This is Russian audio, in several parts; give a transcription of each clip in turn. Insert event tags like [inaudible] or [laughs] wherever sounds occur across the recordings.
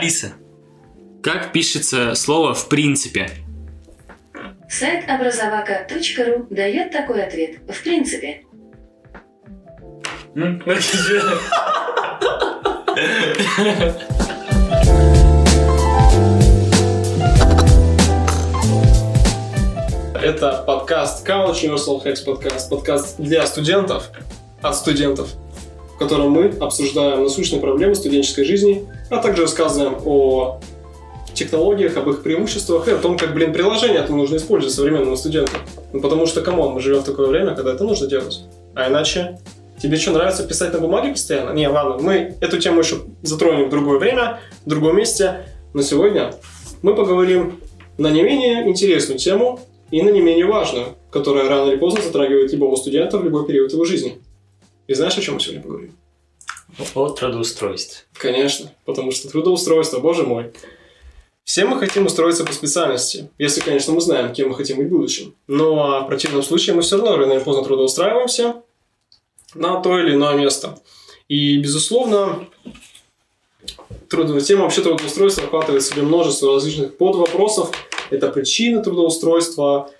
Алиса, как пишется слово «в принципе»? Сайт образовака.ру дает такой ответ. В принципе. Же- Это подкаст Couch Universal Hacks подкаст. Подкаст для студентов, от студентов, в котором мы обсуждаем насущные проблемы студенческой жизни, а также рассказываем о технологиях, об их преимуществах и о том, как, блин, приложение это нужно использовать современному студенту. Ну, потому что, come on, мы живем в такое время, когда это нужно делать. А иначе Тебе что, нравится писать на бумаге постоянно? Не, ладно, мы эту тему еще затронем в другое время, в другом месте. Но сегодня мы поговорим на не менее интересную тему и на не менее важную, которая рано или поздно затрагивает любого студента в любой период его жизни. И знаешь, о чем мы сегодня поговорим? О трудоустройстве. Конечно, потому что трудоустройство, боже мой. Все мы хотим устроиться по специальности, если, конечно, мы знаем, кем мы хотим быть в будущем. Но в противном случае мы все равно рано или поздно трудоустраиваемся на то или иное место. И, безусловно, труд... тема вообще трудоустройства охватывает в себе множество различных подвопросов. Это причины трудоустройства,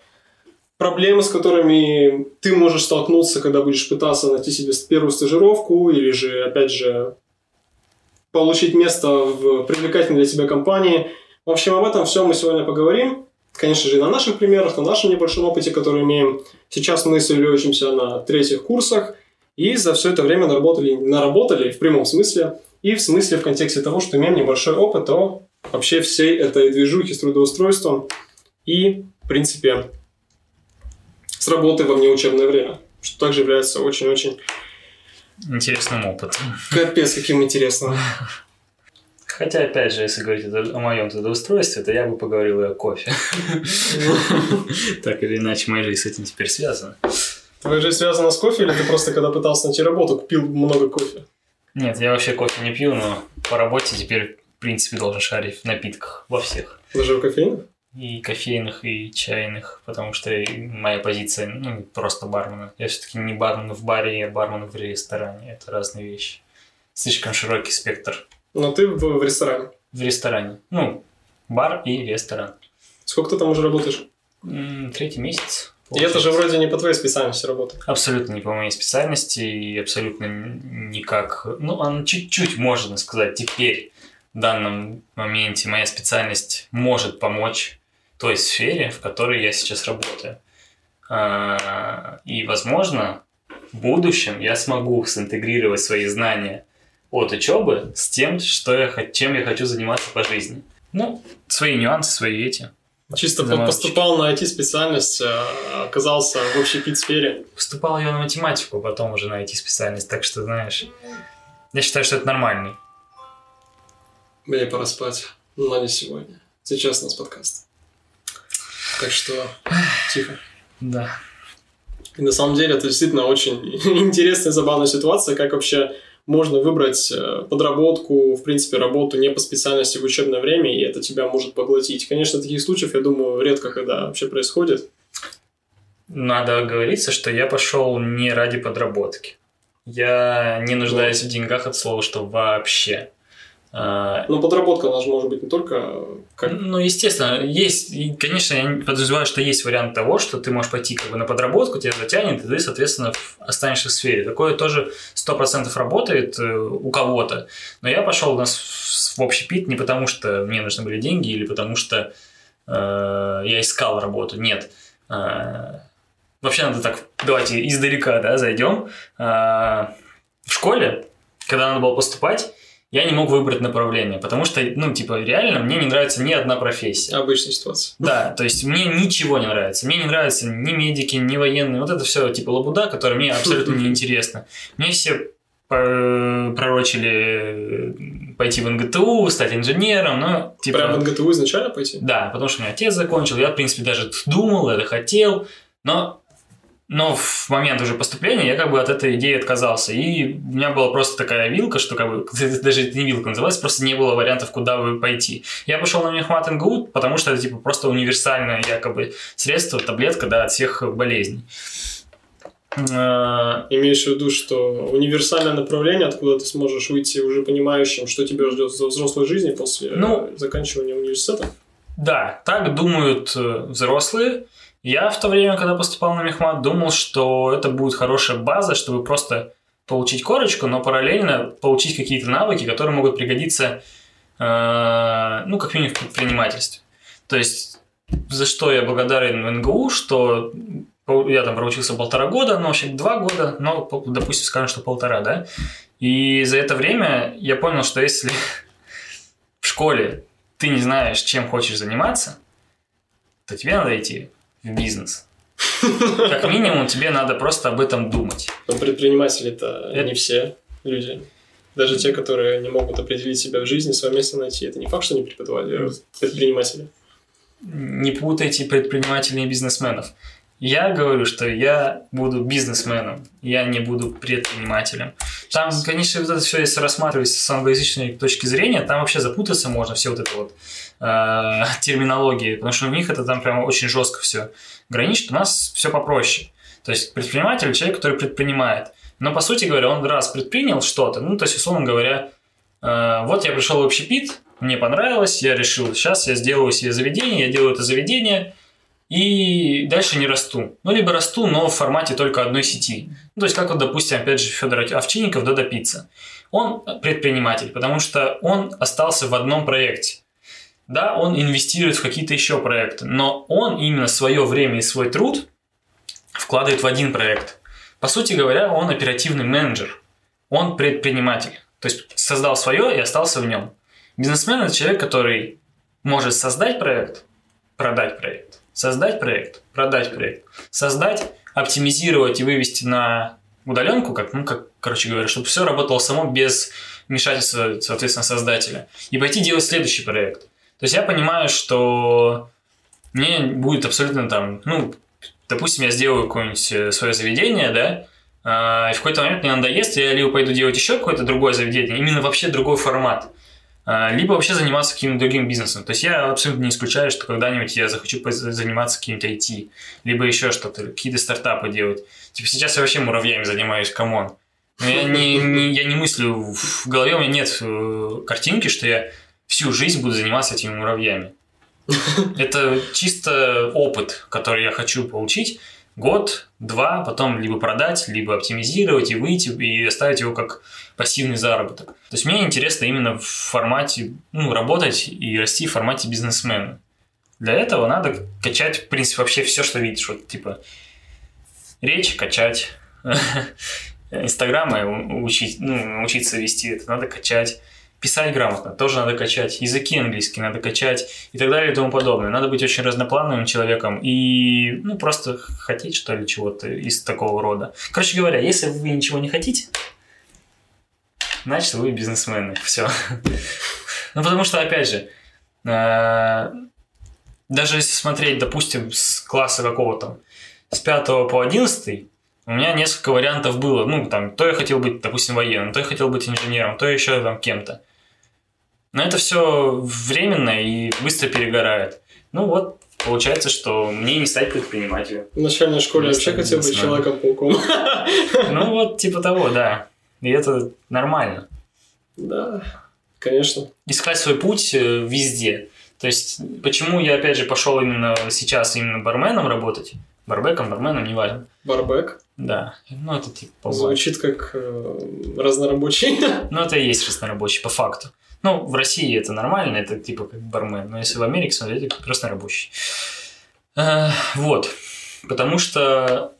проблемы, с которыми ты можешь столкнуться, когда будешь пытаться найти себе первую стажировку, или же, опять же, получить место в привлекательной для тебя компании. В общем, об этом все мы сегодня поговорим. Конечно же, на наших примерах, на нашем небольшом опыте, который имеем. Сейчас мы с Ильей учимся на третьих курсах, и за все это время наработали, наработали в прямом смысле, и в смысле в контексте того, что имеем небольшой опыт о вообще всей этой движухе с трудоустройством и, в принципе, с работой во внеучебное время, что также является очень-очень Интересным опытом. капец каким интересным. Хотя, опять же, если говорить о моем трудоустройстве, то я бы поговорил и о кофе. Так или иначе, моя жизнь с этим теперь связана. Твоя жизнь связана с кофе, или ты просто, когда пытался найти работу, купил много кофе? Нет, я вообще кофе не пью, но по работе теперь, в принципе, должен шарить в напитках во всех. Даже в кофеинах? И кофейных, и чайных, потому что моя позиция, ну, не просто бармена. Я все-таки не бармен в баре, я бармен в ресторане. Это разные вещи. Слишком широкий спектр Но ты в, в ресторане. в ресторане. Ну, бар и ресторан. Сколько ты там уже работаешь? Третий месяц. И это же получается. вроде не по твоей специальности работа. Абсолютно не по моей специальности и абсолютно никак... Ну, он чуть-чуть, можно сказать, теперь в данном моменте моя специальность может помочь той сфере, в которой я сейчас работаю. А, И, возможно, в будущем я смогу синтегрировать свои знания от учебы с тем, что я, чем я хочу заниматься по жизни. Ну, свои нюансы, свои эти. Чисто Заморочки. поступал на IT-специальность, а оказался в общей пит-сфере. Поступал я на математику, а потом уже на IT-специальность, так что, знаешь, я считаю, что это нормальный. Мне пора спать, но не сегодня. Сейчас у нас подкаст. Так что тихо. Да. И на самом деле это действительно очень [laughs] интересная, забавная ситуация, как вообще можно выбрать э, подработку, в принципе, работу не по специальности в учебное время, и это тебя может поглотить. Конечно, таких случаев, я думаю, редко когда вообще происходит. Надо оговориться, что я пошел не ради подработки. Я не нуждаюсь в деньгах от слова, что вообще. А, Но подработка, она же может быть не только как... Ну, естественно, есть, и, конечно, я подразумеваю, что есть вариант того, что ты можешь пойти как бы на подработку, тебя затянет, и ты, соответственно, останешься в сфере. Такое тоже 100% работает э, у кого-то. Но я пошел в, в общий пит не потому, что мне нужны были деньги или потому, что э, я искал работу. Нет. Э, вообще надо так, давайте издалека, да, зайдем. Э, в школе, когда надо было поступать, я не мог выбрать направление, потому что, ну, типа, реально мне не нравится ни одна профессия. Обычная ситуация. Да, то есть мне ничего не нравится. Мне не нравятся ни медики, ни военные. Вот это все типа лабуда, которая мне абсолютно не [laughs] интересна. Мне все э, пророчили э, пойти в НГТУ, стать инженером, но типа... Прям в НГТУ изначально пойти? Да, потому что у меня отец закончил, я, в принципе, даже думал, это хотел, но, но в момент уже поступления я как бы от этой идеи отказался. И у меня была просто такая вилка, что как бы, [laughs] даже это не вилка называется, просто не было вариантов, куда бы пойти. Я пошел на мехмат НГУ, потому что это типа просто универсальное якобы средство, таблетка, да, от всех болезней. Э, Имеешь в виду, что универсальное направление, откуда ты сможешь выйти уже понимающим, что тебя ждет за взрослой жизни после Ну, заканчивания университета? Да, так думают э, взрослые. Я в то время, когда поступал на мехмат, думал, что это будет хорошая база, чтобы просто получить корочку, но параллельно получить какие-то навыки, которые могут пригодиться, э, ну, как минимум в предпринимательстве. То есть, за что я благодарен НГУ, что я там проучился полтора года, ну, вообще два года, но, допустим, скажем, что полтора, да. И за это время я понял, что если [laughs] в школе ты не знаешь, чем хочешь заниматься, то тебе надо идти в бизнес. Как минимум, тебе надо просто об этом думать. Но предприниматели-то Это- не все люди. Даже те, которые не могут определить себя в жизни, свое место найти. Это не факт, что они преподаватели, а предприниматели. Не путайте предпринимателей и бизнесменов. Я говорю, что я буду бизнесменом, я не буду предпринимателем. Там, конечно, вот это все, если рассматривать с англоязычной точки зрения, там вообще запутаться можно, все вот это вот э, [laughs] терминологии, потому что у них это там прямо очень жестко все граничит, у нас все попроще. То есть предприниматель – человек, который предпринимает. Но, по сути говоря, он раз предпринял что-то, ну, то есть, условно говоря, э, вот я пришел в общепит, мне понравилось, я решил, сейчас я сделаю себе заведение, я делаю это заведение, и дальше не расту. Ну, либо расту, но в формате только одной сети. Ну, то есть, как вот, допустим, опять же, Федор Овчинников, Дода Пицца. Он предприниматель, потому что он остался в одном проекте. Да, он инвестирует в какие-то еще проекты, но он именно свое время и свой труд вкладывает в один проект. По сути говоря, он оперативный менеджер, он предприниматель. То есть создал свое и остался в нем. Бизнесмен – это человек, который может создать проект, продать проект, создать проект, продать проект, создать, оптимизировать и вывести на удаленку, как, ну, как, короче говоря, чтобы все работало само без вмешательства, соответственно, создателя. И пойти делать следующий проект. То есть я понимаю, что мне будет абсолютно там, ну, допустим, я сделаю какое-нибудь свое заведение, да, а, и в какой-то момент мне надоест, я либо пойду делать еще какое-то другое заведение, именно вообще другой формат, либо вообще заниматься каким-то другим бизнесом. То есть я абсолютно не исключаю, что когда-нибудь я захочу заниматься каким-то IT, либо еще что-то, какие-то стартапы делать. Типа сейчас я вообще муравьями занимаюсь, come on. Я не, не- я не мыслю, в голове у меня нет э, картинки, что я всю жизнь буду заниматься этими муравьями. Это чисто опыт, который я хочу получить. Год, два, потом либо продать, либо оптимизировать и выйти, и оставить его как пассивный заработок. То есть мне интересно именно в формате, ну, работать и расти в формате бизнесмена. Для этого надо качать, в принципе, вообще все, что видишь. Вот, типа, речь качать, [laughs] инстаграмы учить, ну, учиться вести, это надо качать. Писать грамотно тоже надо качать, языки английские надо качать и так далее и тому подобное. Надо быть очень разноплановым человеком и ну, просто хотеть, что ли, чего-то из такого рода. Короче говоря, если вы ничего не хотите, значит, вы бизнесмены. Все. [laughs] Ну, потому что, опять же, э, даже если смотреть, допустим, с класса какого-то, с 5 по 11, у меня несколько вариантов было. Ну, там, то я хотел быть, допустим, военным, то я хотел быть инженером, то еще там кем-то. Но это все временно и быстро перегорает. Ну вот, получается, что мне не стать предпринимателем. В начальной школе Я вообще хотел быть. Человеком-пауком. [laughs] Ну вот, типа того, да. И это нормально. Да, конечно. Искать свой путь э, везде. То есть, почему я, опять же, пошел именно сейчас именно барменом работать, барбеком, барменом, неважно. Барбек. Да, ну это типа Звучит как э, разнорабочий. Ну, это и есть разнорабочий, по факту. Ну, в России это нормально, это типа как бармен. Но если в Америке смотреть, это как разнорабочий. Э, Вот. Потому что,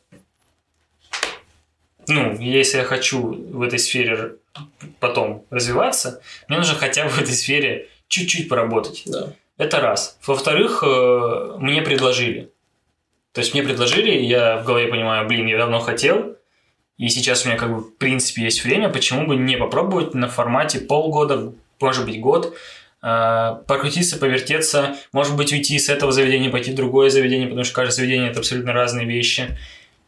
ну, если я хочу в этой сфере потом развиваться, мне нужно хотя бы в этой сфере чуть-чуть поработать. Да. Это раз. Во-вторых, э, мне предложили. То есть мне предложили, и я в голове понимаю, блин, я давно хотел, и сейчас у меня как бы в принципе есть время, почему бы не попробовать на формате полгода, может быть год, э, прокрутиться, повертеться, может быть уйти с этого заведения, пойти в другое заведение, потому что каждое заведение это абсолютно разные вещи.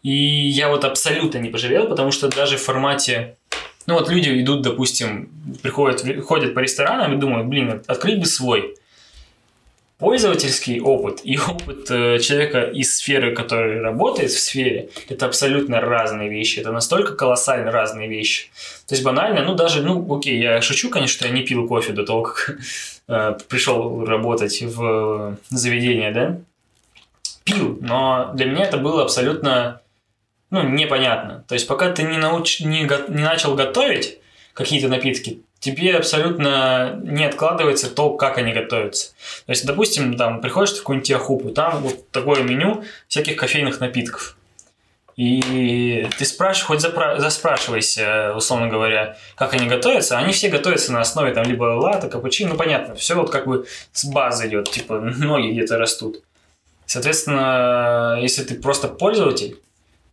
И я вот абсолютно не пожалел, потому что даже в формате ну вот люди идут, допустим, приходят, ходят по ресторанам и думают, блин, открыть бы свой. Пользовательский опыт и опыт э, человека из сферы, который работает в сфере, это абсолютно разные вещи. Это настолько колоссально разные вещи. То есть банально, ну даже, ну окей, я шучу, конечно, что я не пил кофе до того, как [laughs] э, пришел работать в заведение, да? Пил, но для меня это было абсолютно, ну, непонятно. То есть пока ты не, науч... не, не начал готовить какие-то напитки, тебе абсолютно не откладывается то, как они готовятся. То есть, допустим, там приходишь в какую-нибудь Яхупу, там вот такое меню всяких кофейных напитков. И ты спрашиваешь, хоть запра- заспрашивайся, условно говоря, как они готовятся. Они все готовятся на основе там либо лата, капучино, ну понятно, все вот как бы с базы идет, типа [laughs] ноги где-то растут. Соответственно, если ты просто пользователь,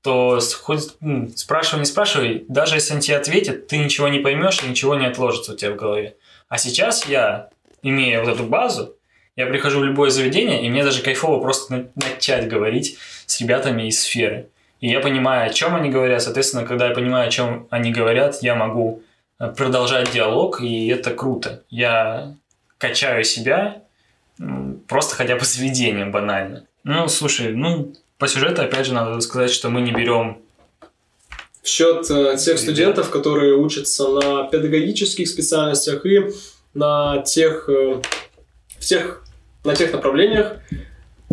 то хоть спрашивай, не спрашивай, даже если он тебе ответит, ты ничего не поймешь и ничего не отложится у тебя в голове. А сейчас я, имея вот эту базу, я прихожу в любое заведение, и мне даже кайфово просто начать говорить с ребятами из сферы. И я понимаю, о чем они говорят. Соответственно, когда я понимаю, о чем они говорят, я могу э, продолжать диалог, и это круто. Я качаю себя просто хотя бы заведением банально. Ну, слушай, ну, по сюжету, опять же, надо сказать, что мы не берем в счет э, тех студентов, которые учатся на педагогических специальностях и на тех, э, в тех, на тех направлениях,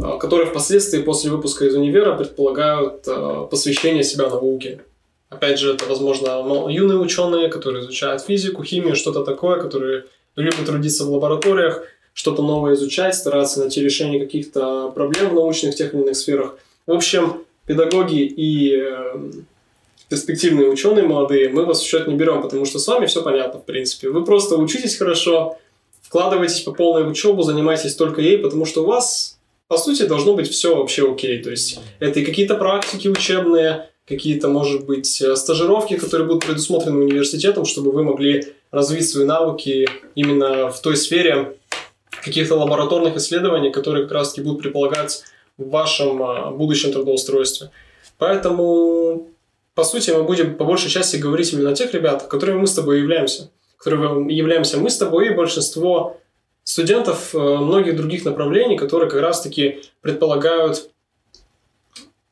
а, которые впоследствии после выпуска из универа предполагают посвящение себя науке. Опять же, это, возможно, юные ученые, которые изучают физику, химию, что-то такое, которые любят трудиться в лабораториях, что-то новое изучать, стараться найти решение каких-то проблем в научных, тех или иных сферах. В общем, педагоги и э, перспективные ученые молодые, мы вас в счет не берем, потому что с вами все понятно, в принципе. Вы просто учитесь хорошо, вкладываетесь по полной в учебу, занимаетесь только ей, потому что у вас по сути, должно быть все вообще окей. То есть это и какие-то практики учебные, какие-то, может быть, э, стажировки, которые будут предусмотрены университетом, чтобы вы могли развить свои навыки именно в той сфере каких-то лабораторных исследований, которые как раз-таки будут предполагать в вашем а, будущем трудоустройстве. Поэтому, по сути, мы будем по большей части говорить именно о тех ребятах, которыми мы с тобой являемся. Которыми являемся мы с тобой и большинство студентов э, многих других направлений, которые как раз-таки предполагают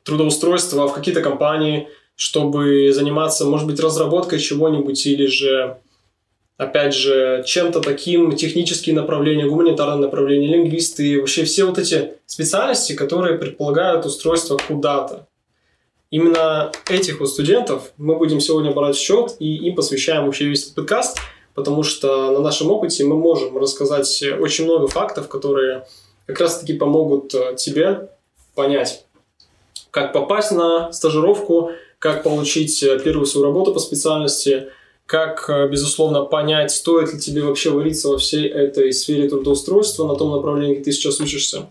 трудоустройство в какие-то компании, чтобы заниматься, может быть, разработкой чего-нибудь или же, опять же, чем-то таким, технические направления, гуманитарные направления, лингвисты, вообще все вот эти специальности, которые предполагают устройство куда-то. Именно этих вот студентов мы будем сегодня брать в счет, и им посвящаем вообще весь этот подкаст – потому что на нашем опыте мы можем рассказать очень много фактов, которые как раз-таки помогут э, тебе понять, как попасть на стажировку, как получить э, первую свою работу по специальности, как, э, безусловно, понять, стоит ли тебе вообще вариться во всей этой сфере трудоустройства на том направлении, где ты сейчас учишься.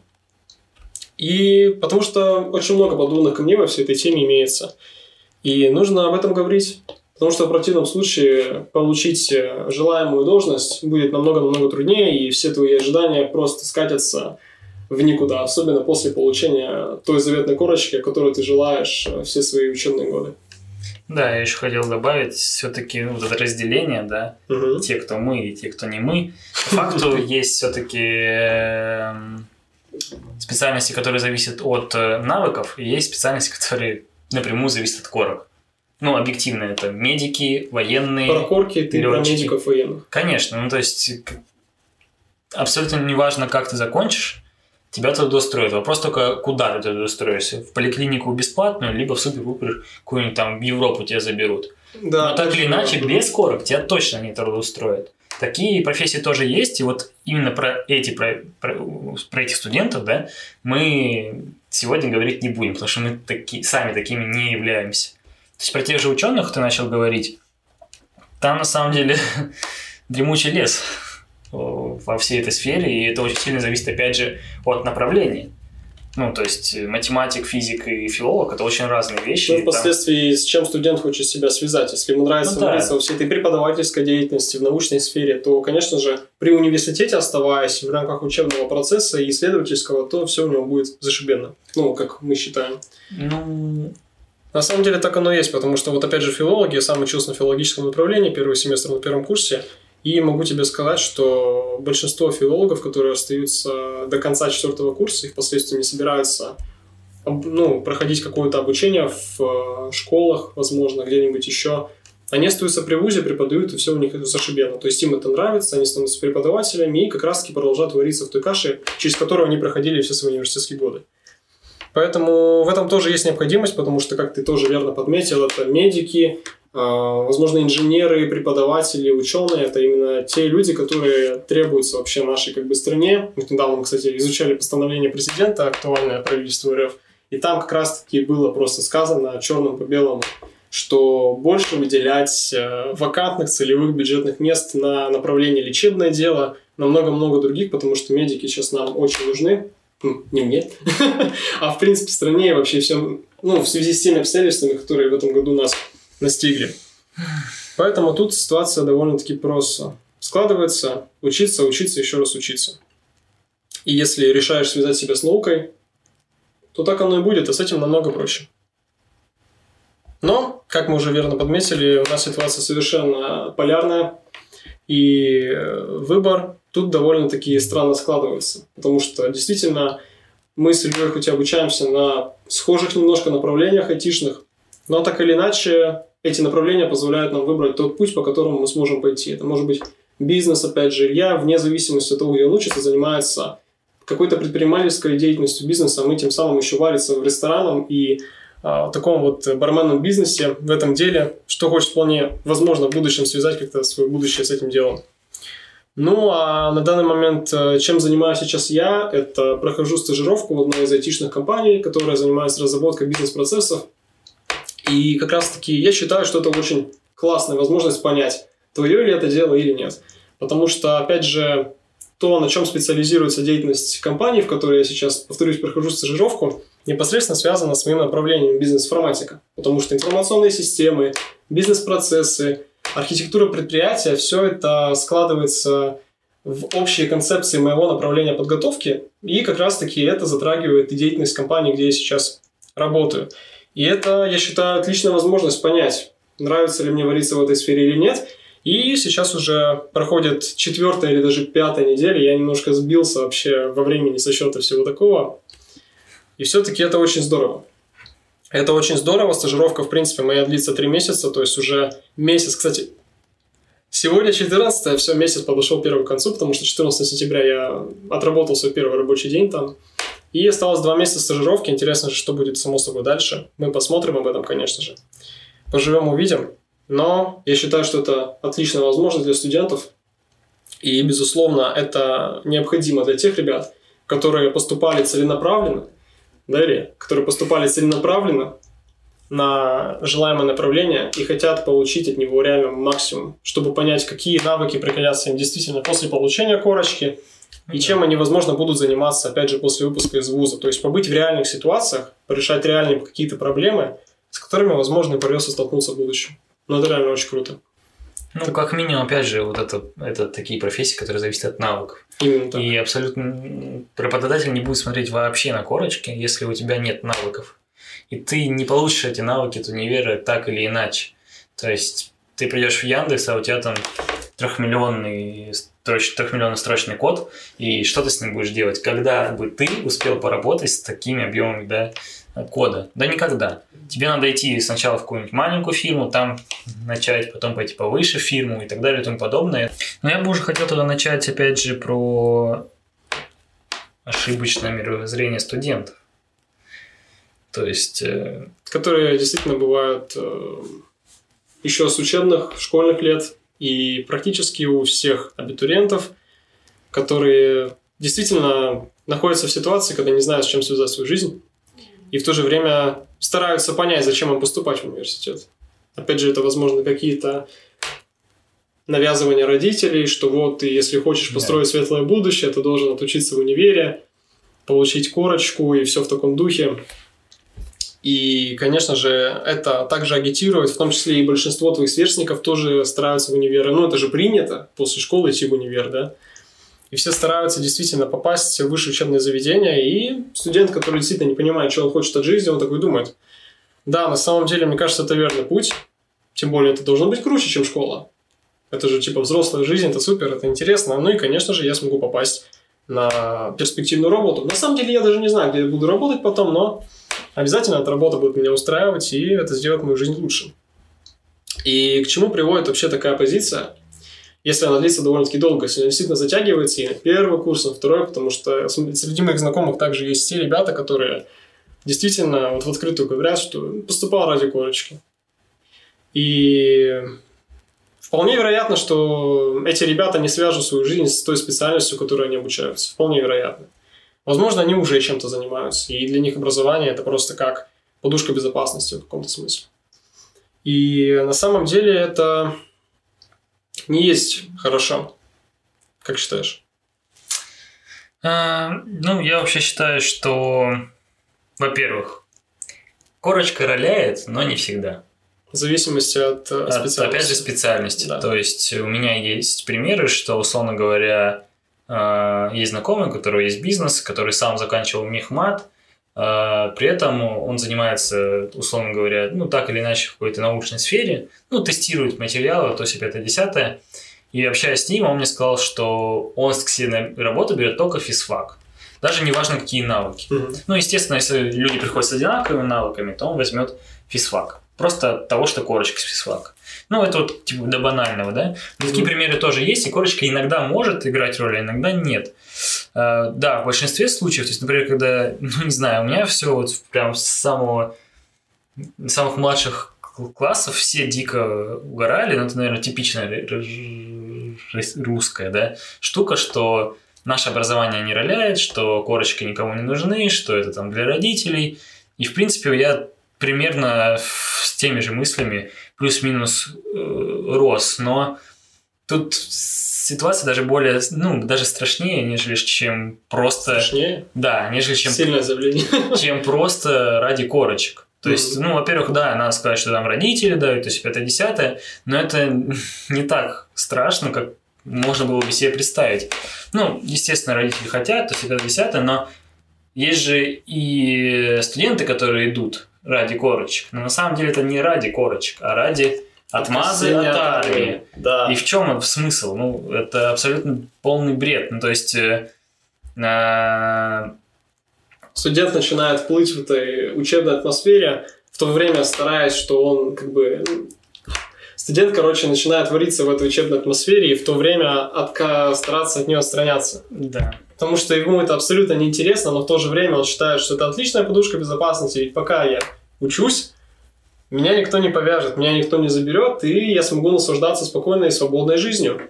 И потому что очень много подобных камней во всей этой теме имеется. И нужно об этом говорить. Потому что в противном случае получить э, желаемую должность будет намного-намного труднее, и все твои ожидания просто скатятся в никуда, особенно после получения той заветной корочки, которую ты желаешь э, все свои учебные годы. Да, я еще хотел добавить все-таки ну, вот это разделение, да, угу. те, кто мы и те, кто не мы. По факту [laughs] есть все-таки эм, специальности, которые зависят от э, навыков, и есть специальности, которые напрямую зависят от корок. Ну, объективно, это медики, военные. Про корки ты летчики. про медиков военных. Конечно, ну то есть абсолютно неважно, как ты закончишь, тебя туда устроят. Вопрос только, куда ты туда устроишься. В поликлинику бесплатную, либо в супер-пупер какую-нибудь там в Европу тебя заберут. Да, Но так или иначе, без корок тебя точно не трудоустроят. Такие профессии тоже есть, и вот именно про эти, про, про, про этих студентов, да, мы сегодня говорить не будем, потому что мы таки, сами такими не являемся. То есть про тех же ученых ты начал говорить, там на самом деле [laughs] дремучий лес во всей этой сфере, и это очень сильно зависит, опять же, от направления. Ну, то есть математик, физик и филолог это очень разные вещи. Ну, впоследствии там... с чем студент хочет себя связать. Если ему нравится ну, да. во всей этой преподавательской деятельности, в научной сфере, то, конечно же, при университете оставаясь в рамках учебного процесса и исследовательского, то все у него будет зашибенно. Ну, как мы считаем. Ну, на самом деле так оно и есть, потому что вот опять же филологи, я сам учился на филологическом направлении, первый семестр на первом курсе, И могу тебе сказать, что большинство филологов, которые остаются до конца четвертого курса и впоследствии не собираются ну, проходить какое-то обучение в э, школах, возможно, где-нибудь еще, они остаются при ВУЗе, преподают, и все у них зашибенно. То есть им это нравится, они становятся преподавателями и как раз-таки продолжают вариться в той каше, через которую они проходили все свои университетские годы. Поэтому в этом тоже есть необходимость, потому что, как ты тоже верно подметил, это медики, возможно, инженеры, преподаватели, ученые – это именно те люди, которые требуются вообще нашей как бы, стране. Мы недавно, кстати, изучали постановление президента, актуальное правительству РФ, и там как раз-таки было просто сказано черным по белому, что больше выделять э, вакантных целевых бюджетных мест на направление лечебное дело, на много-много других, потому что медики сейчас нам очень нужны, не мне, [laughs] а в принципе стране и вообще всем, ну, в связи с теми обстоятельствами, которые в этом году нас настигли. Поэтому тут ситуация довольно-таки просто. Складывается учиться, учиться, еще раз учиться. И если решаешь связать себя с наукой, то так оно и будет, а с этим намного проще. Но, как мы уже верно подметили, у нас ситуация совершенно полярная, и э, выбор тут довольно-таки странно складывается, потому что действительно мы с Ильей хоть и обучаемся на схожих немножко направлениях айтишных, но так или иначе эти направления позволяют нам выбрать тот путь, по которому мы сможем пойти. Это может быть бизнес, опять же, Илья, вне зависимости от того, где он учится, занимается какой-то предпринимательской деятельностью бизнеса, мы тем самым еще варится в ресторанном и а, таком вот барменном бизнесе, в этом деле, что хочет вполне возможно в будущем связать как-то свое будущее с этим делом. Ну, а на данный момент э, чем занимаюсь сейчас я, это прохожу стажировку в одной из айтишных компаний, которая занимается разработкой бизнес-процессов. И как раз-таки я считаю, что это очень классная возможность понять, твое ли это дело или нет. Потому что, опять же, то, на чем специализируется деятельность компании, в которой я сейчас, повторюсь, прохожу стажировку, непосредственно связано с моим направлением бизнес-информатика. Потому что информационные системы, бизнес-процессы, архитектура предприятия, все это складывается в общие концепции моего направления подготовки, и как раз-таки это затрагивает и деятельность компании, где я сейчас работаю. И это, я считаю, отличная возможность понять, нравится ли мне вариться в этой сфере или нет. И сейчас уже проходит четвертая или даже пятая неделя, я немножко сбился вообще во времени со счета всего такого. И все-таки это очень здорово. Это очень здорово. Стажировка, в принципе, моя длится три месяца, то есть уже месяц, кстати, Сегодня 14 все, месяц подошел первый к концу, потому что 14 сентября я отработал свой первый рабочий день там. И осталось два месяца стажировки. Интересно же, что будет само собой дальше. Мы посмотрим об этом, конечно же. Поживем, увидим. Но я считаю, что это отличная возможность для студентов. И, безусловно, это необходимо для тех ребят, которые поступали целенаправленно, да, или которые поступали целенаправленно на желаемое направление и хотят получить от него реально максимум, чтобы понять, какие навыки пригодятся им действительно после получения корочки и чем они, возможно, будут заниматься, опять же, после выпуска из вуза. То есть побыть в реальных ситуациях, порешать реальные какие-то проблемы, с которыми, возможно, придется столкнуться в будущем. Но это реально очень круто. Ну, как минимум, опять же, вот это, это такие профессии, которые зависят от навыков. Именно так. И абсолютно преподаватель не будет смотреть вообще на корочки, если у тебя нет навыков. И ты не получишь эти навыки от универа так или иначе. То есть ты придешь в Яндекс, а у тебя там трехмиллионный, трехмиллионный строчный код, и что ты с ним будешь делать? Когда бы ты успел поработать с такими объемами да, кода? Да никогда. Тебе надо идти сначала в какую-нибудь маленькую фирму, там начать, потом пойти повыше фирму и так далее и тому подобное. Но я бы уже хотел тогда начать, опять же, про ошибочное мировоззрение студентов. То есть... Э, Которые действительно бывают э, еще с учебных школьных лет и практически у всех абитуриентов, которые действительно находятся в ситуации, когда не знают, с чем связать свою жизнь, и в то же время стараются понять, зачем им поступать в университет. Опять же, это, возможно, какие-то навязывания родителей, что вот ты, если хочешь построить да. светлое будущее, ты должен отучиться в универе, получить корочку и все в таком духе. И, конечно же, это также агитирует, в том числе и большинство твоих сверстников тоже стараются в универ. Ну, это же принято после школы идти в универ, да? И все стараются действительно попасть в высшее учебное заведение. И студент, который действительно не понимает, что он хочет от жизни, он такой думает, да, на самом деле, мне кажется, это верный путь. Тем более, это должно быть круче, чем школа. Это же типа взрослая жизнь, это супер, это интересно. Ну и, конечно же, я смогу попасть на перспективную работу. На самом деле я даже не знаю, где я буду работать потом, но обязательно эта работа будет меня устраивать, и это сделает мою жизнь лучше. И к чему приводит вообще такая позиция? Если она длится довольно-таки долго, если она действительно затягивается и первый курс, и на второй, потому что среди моих знакомых также есть те ребята, которые действительно вот в открытую говорят, что поступал ради корочки. И вполне вероятно, что эти ребята не свяжут свою жизнь с той специальностью, которой они обучаются. Вполне вероятно. Возможно, они уже чем-то занимаются, и для них образование это просто как подушка безопасности в каком-то смысле. И на самом деле это не есть хорошо. Как считаешь? А, ну, я вообще считаю, что, во-первых, корочка роляет, но не всегда. В зависимости от, э, от специальности. Опять же, специальности. Да. То есть у меня есть примеры, что, условно говоря, есть знакомый, у которого есть бизнес, который сам заканчивал мехмат, а, при этом он занимается, условно говоря, ну, так или иначе в какой-то научной сфере, ну, тестирует материалы, то есть 5-10. И общаясь с ним, он мне сказал, что он с себе на работу берет только физфак. Даже не важно, какие навыки. Угу. Ну, естественно, если люди приходят с одинаковыми навыками, то он возьмет физфак. Просто от того, что корочка с физфака. Ну, это вот типа до банального, да. Но такие примеры тоже есть, и корочка иногда может играть роль, а иногда нет. Uh, да, в большинстве случаев, то есть, например, когда, [laughs] ну, не знаю, у меня все вот прям с самого самых младших классов все дико угорали, ну, это, наверное, типичная русская, да, штука, что наше образование не роляет, что корочки никому не нужны, что это там для родителей. И, в принципе, я примерно с теми же мыслями плюс-минус э, рос, но тут ситуация даже более, ну, даже страшнее, нежели чем просто... Страшнее? Да, нежели чем... Сильное заявление. [laughs] Чем просто ради корочек. То есть, ну, во-первых, да, надо сказать, что там родители дают, то есть это десятое, но это [laughs] не так страшно, как можно было бы себе представить. Ну, естественно, родители хотят, то есть это десятое, но есть же и студенты, которые идут ради корочек. Но на самом деле это не ради корочек, а ради отмазы от армии. Да. И в чем смысл? Ну, это абсолютно полный бред. Ну, то есть... Э, э, Студент начинает плыть в этой учебной атмосфере, в то время стараясь, что он как бы... Студент, короче, начинает вариться в этой учебной атмосфере и в то время отка... стараться от нее отстраняться. Да. Потому что ему это абсолютно неинтересно, но в то же время он считает, что это отличная подушка безопасности, ведь пока я учусь, меня никто не повяжет, меня никто не заберет, и я смогу наслаждаться спокойной и свободной жизнью.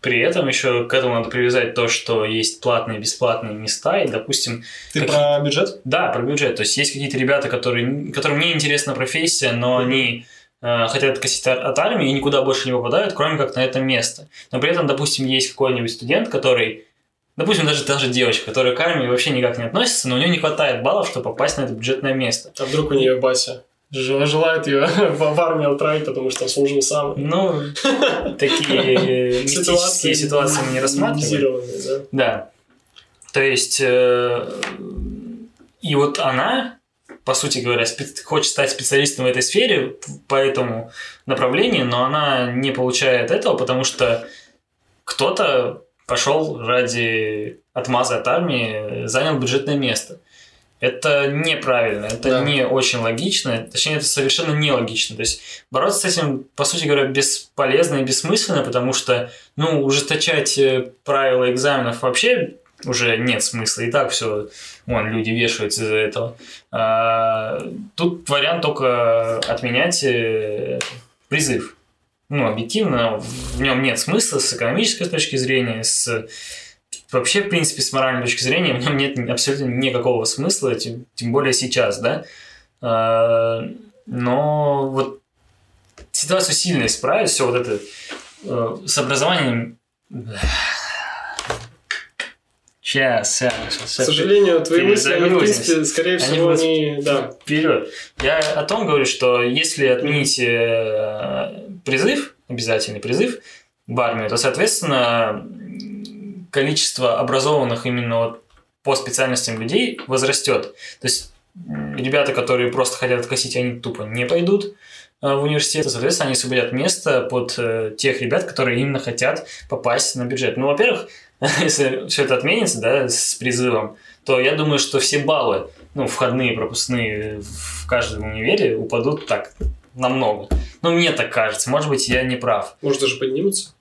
При этом еще к этому надо привязать то, что есть платные и бесплатные места, и, допустим... Ты какие... про бюджет? Да, про бюджет. То есть есть какие-то ребята, которые, которым не интересна профессия, но mm-hmm. они хотят косить от армии и никуда больше не попадают, кроме как на это место. Но при этом, допустим, есть какой-нибудь студент, который Допустим, даже та же девочка, которая к армии вообще никак не относится, но у нее не хватает баллов, чтобы попасть на это бюджетное место. А вдруг у нее Бася? желает ее [laughs] в армию отправить, потому что служил сам. Ну, такие [laughs] мистические ситуации мы не рассматриваем. Да. да. То есть, э, и вот она, по сути говоря, хочет стать специалистом в этой сфере по этому направлению, но она не получает этого, потому что кто-то пошел ради отмаза от армии, занял бюджетное место. Это неправильно, это да. не очень логично, точнее, это совершенно нелогично. То есть бороться с этим, по сути говоря, бесполезно и бессмысленно, потому что, ну, ужесточать э, правила экзаменов вообще уже нет смысла. И так все, вон, люди вешаются из-за этого. А, тут вариант только отменять э, призыв ну, объективно в нем нет смысла с экономической точки зрения, с вообще, в принципе, с моральной точки зрения в нем нет абсолютно никакого смысла, тем, тем более сейчас, да. А, но вот ситуацию сильно исправить, все вот это э, с образованием Сейчас, сейчас, сейчас. К сожалению, твои мысли, они, в принципе, скорее всего, они... не... Да. Вперед. Я о том говорю, что если отменить э, призыв, обязательный призыв в армию, то, соответственно, количество образованных именно вот по специальностям людей возрастет. То есть ребята, которые просто хотят откосить, они тупо не пойдут. э, в университет, соответственно, они освободят место под э, тех ребят, которые именно хотят попасть на бюджет. Ну, во-первых, [laughs] если все это отменится, да, с призывом, то я думаю, что все баллы, ну, входные, пропускные в каждом универе упадут так намного. Ну, мне так кажется. Может быть, я не прав. Может, даже поднимутся?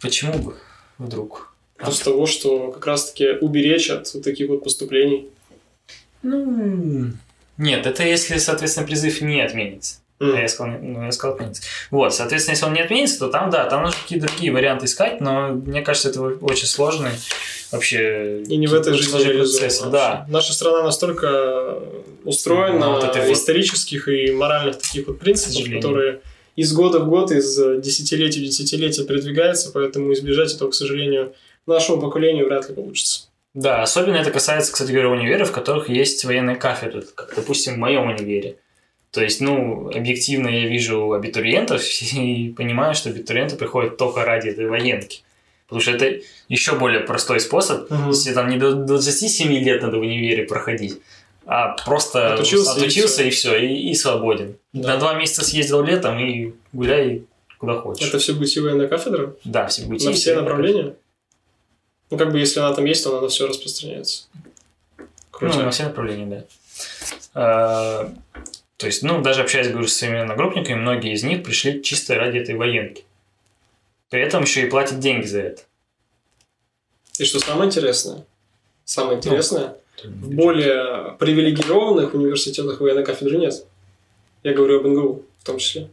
Почему бы вдруг? Просто того, что как раз-таки уберечь от вот таких вот поступлений. Ну, нет, это если, соответственно, призыв не отменится. А я сказал, ну, я сказал отменится. Вот, соответственно, если он не отменится, то там, да, там нужно какие-то другие варианты искать, но мне кажется, это очень сложный вообще... И не в этой жизни сложный реализовано процесс. вообще. Да. Наша страна настолько устроена Ну, вот это вот. исторических и моральных таких вот принципов, которые из года в год, из десятилетия в десятилетие передвигаются, поэтому избежать этого, к сожалению, нашему поколению вряд ли получится. Да, особенно это касается, кстати говоря, универов, в которых есть военные кафедры, как, допустим, в моем универе. То есть, ну, объективно я вижу абитуриентов [laughs] и понимаю, что абитуриенты приходят только ради этой военки. Потому что это еще более простой способ, Мгм. если там не до 27 лет надо в универе проходить, а просто Отучился и отучился и все, и, и свободен. Да. На два месяца съездил летом и гуляй куда хочешь. Это все будет военная кафедра? Да, все будет на все направления? Ну, как бы, если она там есть, то она на все распространяется. Круто. Ну, на все направления, да. То есть, ну, даже общаясь, говорю, со своими одногруппниками, многие из них пришли чисто ради этой военки. При этом еще и платят деньги за это. И что самое интересное? Самое Ну, интересное, в более привилегированных университетах военной кафедры нет. Я говорю об НГУ в том числе.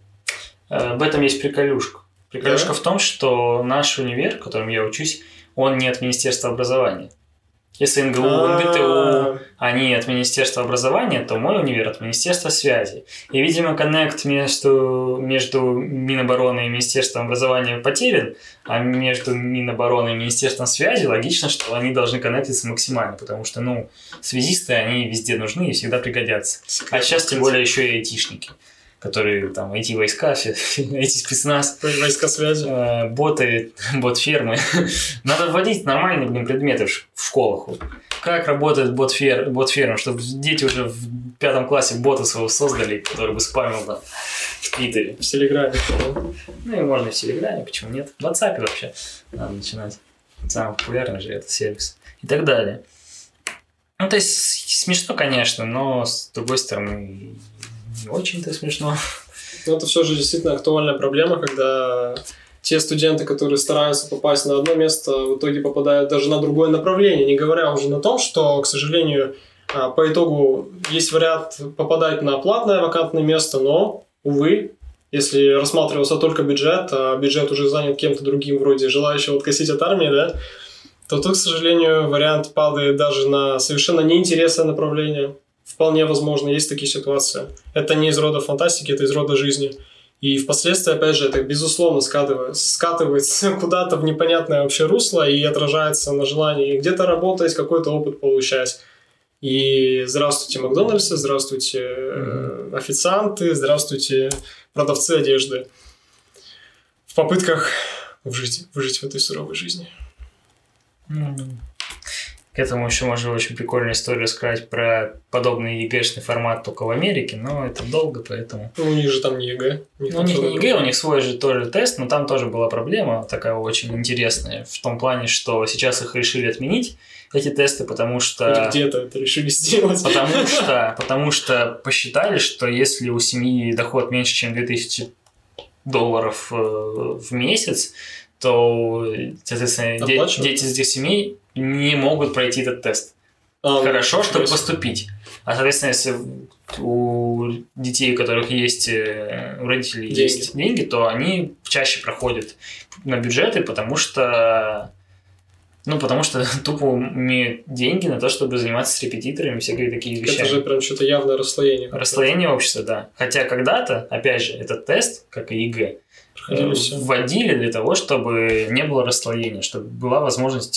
А, В этом есть приколюшка. Приколюшка Да? в том, что наш универ, в котором я учусь, он не от Министерства образования. Если НГУ, НГТУ, А, они от Министерства образования, то мой универ от Министерства связи. И, видимо, коннект между, между Минобороны и Министерством образования потерян, а между Минобороны и Министерством связи логично, что они должны коннектиться максимально, потому что, ну, связисты, они везде нужны и всегда пригодятся. А сейчас тем более еще и айтишники, которые там IT-войска, все, [laughs] IT-спецназ, Войска связи. э, боты, [laughs] бот-фермы. [laughs] Надо вводить нормальные, блин, предметы в школах. Вот. Как работает бот-фер, бот-ферма, чтобы дети уже в пятом классе бота своего создали, который бы спамил там в Твиттере. В Телеграме. Ну и можно в Телеграме, почему нет? В WhatsApp вообще надо начинать. Самый популярный же этот сервис. И так далее. Ну, то есть смешно, конечно, но с другой стороны не очень-то смешно. Но это все же действительно актуальная проблема, когда те студенты, которые стараются попасть на одно место, в итоге попадают даже на другое направление, не говоря уже на том, что, к сожалению, а, по итогу есть вариант попадать на платное вакантное место, но, увы, если рассматривался только бюджет, а бюджет уже занят кем-то другим, вроде желающего откосить от армии, да, то тут, к сожалению, вариант падает даже на совершенно неинтересное направление. Вполне возможно, есть такие ситуации. Это не из рода фантастики, это из рода жизни. И впоследствии, опять же, это безусловно скатывается, скатывается [laughs] куда-то в непонятное вообще русло и отражается на желании где-то работать, какой-то опыт получать. И здравствуйте, Макдональдсы, здравствуйте, э, официанты, здравствуйте, продавцы одежды. В попытках выжить, выжить в этой суровой жизни. Ну, К этому еще можно очень прикольную историю рассказать про подобный ЕГЭшный формат только в Америке, но это долго, поэтому... Ну, у них же там не ЕГЭ. Ну, у них не ЕГЭ, у них свой же тоже тест, но там тоже была проблема такая очень интересная, в том плане, что сейчас их решили отменить, эти тесты, потому что... Где-то это решили сделать. Потому [laughs] что, потому что посчитали, что если у семьи доход меньше, чем 2000 долларов э, в месяц, то, соответственно, де- дети из этих семей не могут пройти этот тест. А, Хорошо, чтобы поступить. А, соответственно, если у детей, у которых есть, э, у родителей Деньги. есть деньги, то они чаще проходят на бюджеты, потому что ну, потому что [laughs] тупо имеют деньги на то, чтобы заниматься с репетиторами, всякие такие вещи. Это же прям что-то явное расслоение. Расслоение общества, да. Хотя когда-то, опять же, этот тест, как и ЕГЭ, Проходили э, все. вводили для того, чтобы не было расслоения, чтобы была возможность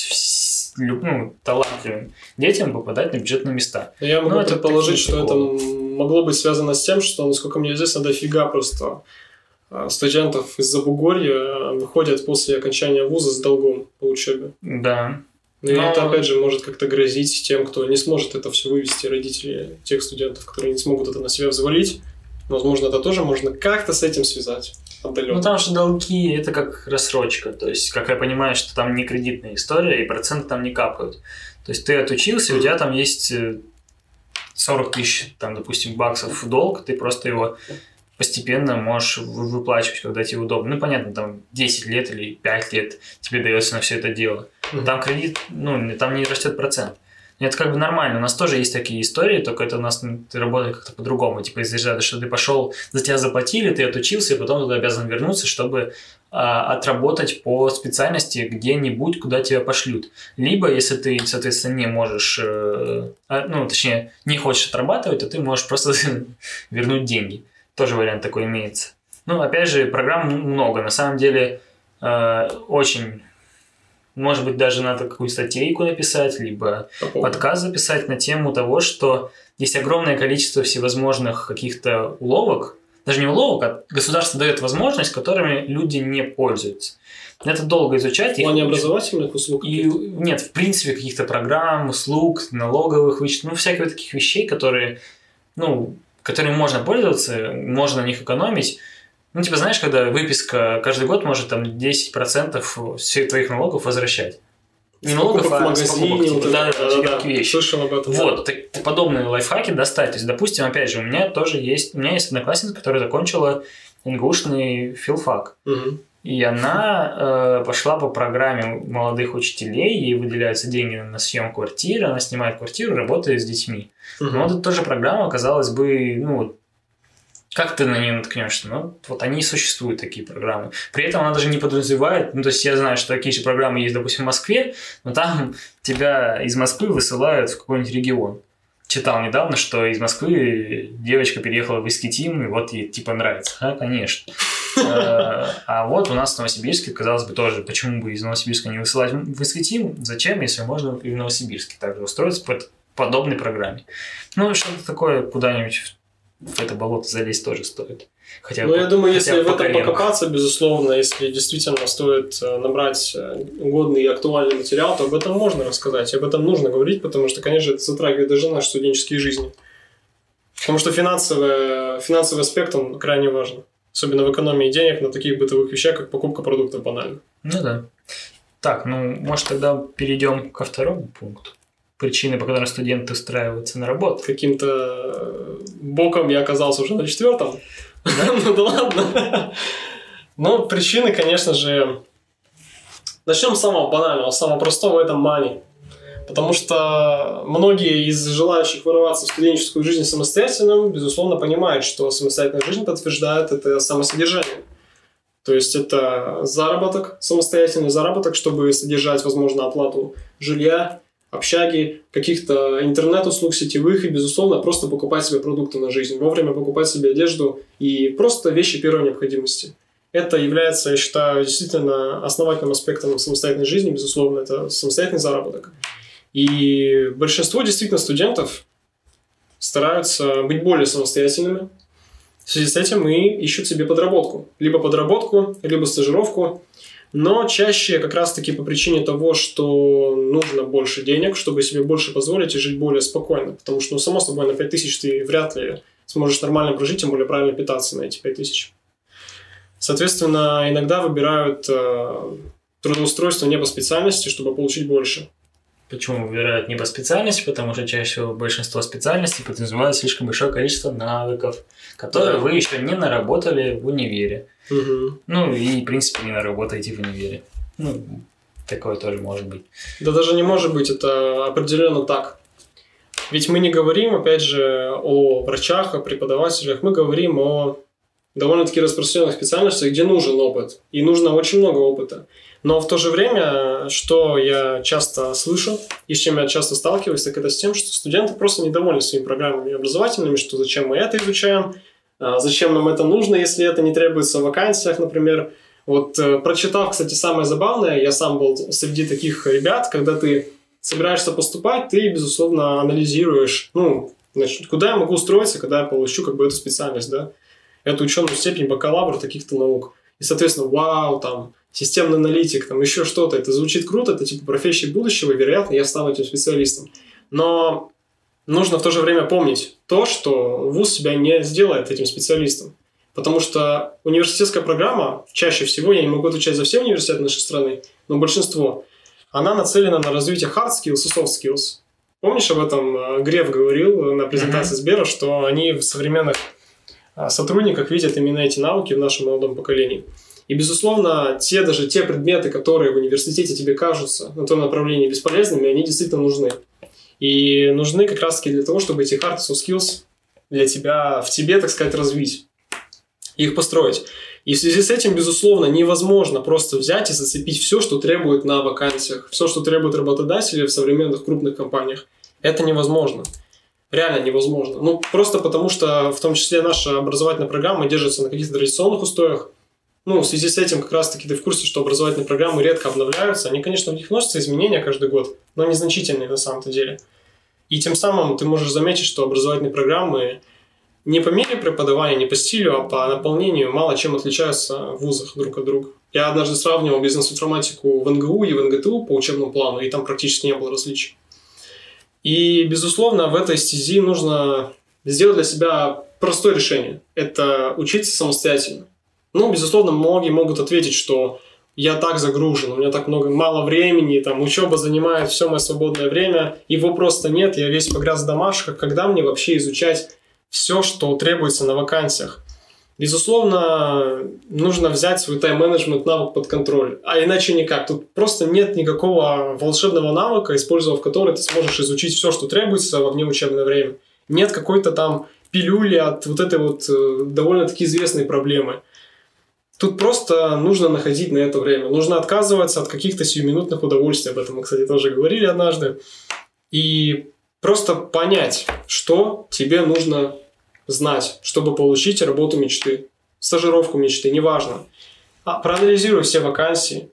ну, талантливым детям попадать на бюджетные места. Но я могу Ну, это предположить, что это могло быть связано с тем, что, насколько мне известно, дофига просто а, студентов из Забугорья выходят после окончания вуза с долгом по учебе. Да. Ну, И Но- это, опять же, может как-то грозить тем, кто не сможет это все вывести, родители тех студентов, которые не смогут это на себя взвалить. Возможно, это тоже можно как-то с этим связать отдаленно. Ну, там же долги – это как рассрочка. То есть, как я понимаю, что там не кредитная история, и проценты там не капают. То есть, ты отучился, у тебя там есть 40 тысяч, там, допустим, баксов в долг, ты просто его постепенно можешь выплачивать, когда тебе удобно. Ну, понятно, там 10 лет или 5 лет тебе дается на все это дело. Там кредит, ну, там не растет процент. Это как бы нормально. У нас тоже есть такие истории, только это у нас работает как-то по-другому. Типа из разряда, что ты пошел, за тебя заплатили, ты отучился, и потом ты обязан вернуться, чтобы а, отработать по специальности где-нибудь, куда тебя пошлют. Либо, если ты, соответственно, не можешь, э, а, ну, точнее, не хочешь отрабатывать, то ты можешь просто [laughs] вернуть деньги. Тоже вариант такой имеется. Ну, опять же, программ много. На самом деле, э, очень может быть, даже надо какую-то статейку написать, либо подкаст записать на тему того, что есть огромное количество всевозможных каких-то уловок, даже не уловок, а государство дает возможность, которыми люди не пользуются. Это долго изучать. В плане образовательных услуг? И, нет, в принципе, каких-то программ, услуг, налоговых вычетов, ну, всяких таких вещей, которые, ну, которыми можно пользоваться, можно на них экономить, ну, типа, знаешь, когда выписка каждый год может там 10% всех твоих налогов возвращать. Не налогов, а магазине, покупок, типа, да, да, да, да, вещи. Слышал об этом. Вот, так, подобные лайфхаки достать. То есть, допустим, опять же, у меня тоже есть, у меня есть одноклассница, которая закончила НГУшный филфак. Угу. И она э, пошла по программе молодых учителей, ей выделяются деньги на съем квартиры, она снимает квартиру, работает с детьми. Угу. Но вот эта тоже программа, казалось бы, ну, как ты на нее наткнешься? Ну, вот они и существуют, такие программы. При этом она даже не подразумевает, ну, то есть я знаю, что такие же программы есть, допустим, в Москве, но там [laughs] тебя из Москвы высылают в какой-нибудь регион. Читал недавно, что из Москвы девочка переехала в Искитим, и вот ей типа нравится. А, конечно. [laughs] Э, а вот у нас в Новосибирске, казалось бы, тоже, почему бы из Новосибирска не высылать в Искитим? Зачем, если можно и в Новосибирске также устроиться по подобной программе? Ну, что-то такое куда-нибудь в это болото залезть тоже стоит. Хотя ну, я думаю, если в этом покопаться, безусловно, если действительно стоит э, набрать э, годный и актуальный материал, то об этом можно рассказать, об этом нужно говорить, потому что, конечно, это затрагивает даже наши студенческие жизни. Потому что финансовый, финансовый аспект, он крайне важен. Особенно в экономии денег на таких бытовых вещах, как покупка продуктов банально. Ну да. Так, ну, может, тогда перейдем ко второму пункту причины, по которым студенты устраиваются на работу. Каким-то боком я оказался уже на четвертом. [laughs] Ну да ладно. Ну, причины, конечно же... Начнем с самого банального, самого простого, это money. Потому что многие из желающих вырываться в студенческую жизнь самостоятельно, безусловно, понимают, что самостоятельная жизнь подтверждает это самосодержание. То есть это заработок, самостоятельный заработок, чтобы содержать, возможно, оплату жилья, общаги, каких-то интернет-услуг сетевых и, безусловно, просто покупать себе продукты на жизнь, вовремя покупать себе одежду и просто вещи первой необходимости. Это является, я считаю, действительно основательным аспектом самостоятельной жизни, безусловно, это самостоятельный заработок. И большинство действительно студентов стараются быть более самостоятельными. В связи с этим и ищут себе подработку. Либо подработку, либо стажировку – но чаще как раз-таки по причине того, что нужно больше денег, чтобы себе больше позволить и жить более спокойно. Потому что, ну, само собой, на 5000 ты вряд ли сможешь нормально прожить, тем более правильно питаться на эти 5000. Соответственно, иногда выбирают э, трудоустройство не по специальности, чтобы получить больше. Почему выбирают не по специальности? Потому что чаще всего большинство специальностей подразумевают слишком большое количество навыков, которые да. вы еще не наработали в универе. Угу. Ну, и, в принципе, не наработаете в универе. Ну, такое тоже может быть. Да даже не может быть, это определенно так. Ведь мы не говорим, опять же, о врачах, о преподавателях, мы говорим о довольно-таки распространенных специальностях, где нужен опыт. И нужно очень много опыта. Но в то же время, что я часто слышу и с чем я часто сталкиваюсь, так это с тем, что студенты просто недовольны своими программами образовательными, что зачем мы это изучаем, зачем нам это нужно, если это не требуется в вакансиях, например. Вот э, прочитав, кстати, самое забавное, я сам был среди таких ребят, когда ты собираешься поступать, ты, безусловно, анализируешь, ну, значит, куда я могу устроиться, когда я получу как бы эту специальность, да, эту ученую степень бакалавра таких-то наук. И, соответственно, вау, там, системный аналитик, там, еще что-то. Это звучит круто, это типа профессия будущего, вероятно, я стану этим специалистом. Но нужно в то же время помнить то, что вуз себя не сделает этим специалистом. Потому что университетская программа, чаще всего, я не могу отвечать за все университеты нашей страны, но большинство, она нацелена на развитие hard skills и soft skills. Помнишь, об этом э, Греф говорил на презентации mm-hmm. Сбера, что они в современных а, сотрудниках видят именно эти навыки в нашем молодом поколении. И, безусловно, те даже те предметы, которые в университете тебе кажутся на том направлении бесполезными, они действительно нужны. И нужны как раз-таки для того, чтобы эти hard skills для тебя, в тебе, так сказать, развить, их построить. И в связи с этим, безусловно, невозможно просто взять и зацепить все, что требует на вакансиях, все, что требует работодатели в современных крупных компаниях. Это невозможно. Реально невозможно. Ну, просто потому что, в том числе, наша образовательная программа держится на каких-то традиционных устоях. Ну, в связи с этим, как раз-таки, ты в курсе, что образовательные программы редко обновляются. Они, конечно, в них вносятся изменения каждый год, но незначительные на самом-то деле. И тем самым ты можешь заметить, что образовательные программы не по мере преподавания, не по стилю, а по наполнению мало чем отличаются в вузах друг от друга. Я однажды сравнивал бизнес-информатику в НГУ и в НГТУ по учебному плану, и там практически не было различий. И, безусловно, в этой стези нужно сделать для себя простое решение. Это учиться самостоятельно. Ну, безусловно, многие могут ответить, что я так загружен, у меня так много, мало времени, там, учеба занимает все мое свободное время, его просто нет, я весь погряз в домашках, когда мне вообще изучать все, что требуется на вакансиях. Безусловно, нужно взять свой тайм-менеджмент навык под контроль, а иначе никак. Тут просто нет никакого волшебного навыка, использовав который ты сможешь изучить все, что требуется во внеучебное время. Нет какой-то там пилюли от вот этой вот э, довольно-таки известной проблемы. Тут просто нужно находить на это время. Нужно отказываться от каких-то сиюминутных удовольствий. Об этом мы, кстати, тоже говорили однажды. И просто понять, что тебе нужно знать, чтобы получить работу мечты, стажировку мечты, неважно. А проанализируй все вакансии,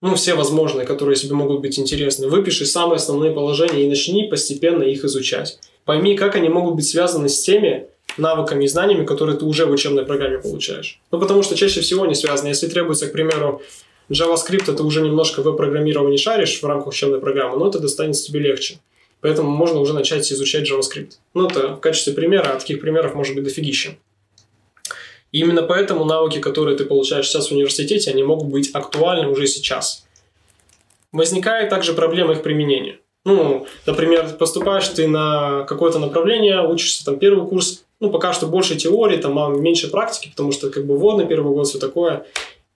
ну, все возможные, которые тебе могут быть интересны. Выпиши самые основные положения и начни постепенно их изучать. Пойми, как они могут быть связаны с теми навыками и знаниями, которые ты уже в учебной программе получаешь. Ну, потому что чаще всего они связаны. Если требуется, к примеру, JavaScript, ты уже немножко в программировании шаришь в рамках учебной программы, но это достанется тебе легче. Поэтому можно уже начать изучать JavaScript. Ну, это в качестве примера, а таких примеров может быть дофигища. И именно поэтому навыки, которые ты получаешь сейчас в университете, они могут быть актуальны уже сейчас. Возникает также проблема их применения. Ну, например, поступаешь ты на какое-то направление, учишься там первый курс, ну, пока что больше теории, там меньше практики, потому что как бы вводный первый год, все такое.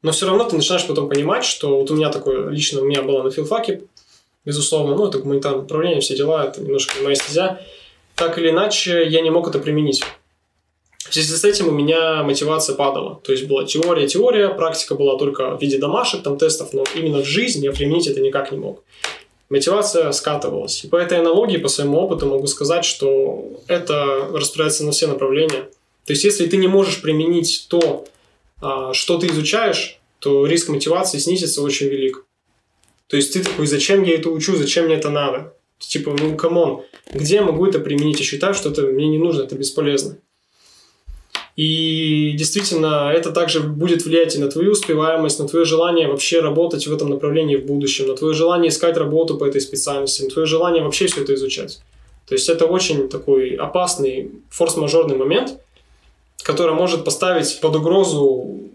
Но все равно ты начинаешь потом понимать, что вот у меня такое, лично у меня было на филфаке, безусловно, ну, это гуманитарное направление, все дела, это немножко моя стезя. Так или иначе, я не мог это применить. В связи с этим у меня мотивация падала. То есть была теория, теория, практика была только в виде домашек, там тестов, но именно в жизни я применить это никак не мог. Мотивация скатывалась. И по этой аналогии, по своему опыту могу сказать, что это распределяется на все направления. То есть если ты не можешь применить то, а, что ты изучаешь, то риск мотивации снизится очень велик. То есть ты такой, зачем я это учу, зачем мне это надо? Типа, ну, come on, где я могу это применить? Я считаю, что это мне не нужно, это бесполезно. И действительно, это также будет влиять и на твою успеваемость, на твое желание вообще работать в этом направлении в будущем, на твое желание искать работу по этой специальности, на твое желание вообще все это изучать. То есть это очень такой опасный форс-мажорный момент, который может поставить под угрозу